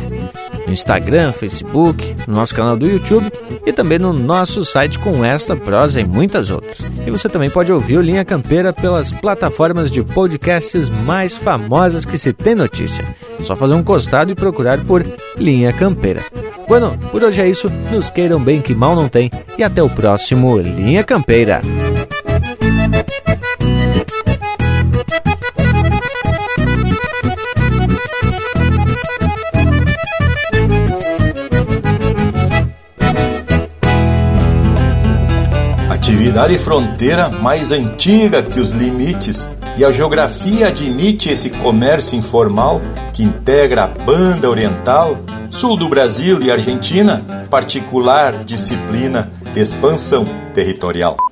No Instagram, Facebook, no nosso canal do YouTube e também no nosso site com esta prosa e muitas outras. E você também pode ouvir o Linha Campeira pelas plataformas de podcasts mais famosas que se tem notícia. É só fazer um costado e procurar por Linha Campeira. Bueno, por hoje é isso. Nos queiram bem que mal não tem. E até o próximo Linha Campeira. Atividade fronteira mais antiga que os limites e a geografia admite esse comércio informal que integra a banda oriental, sul do Brasil e Argentina, particular disciplina de expansão territorial.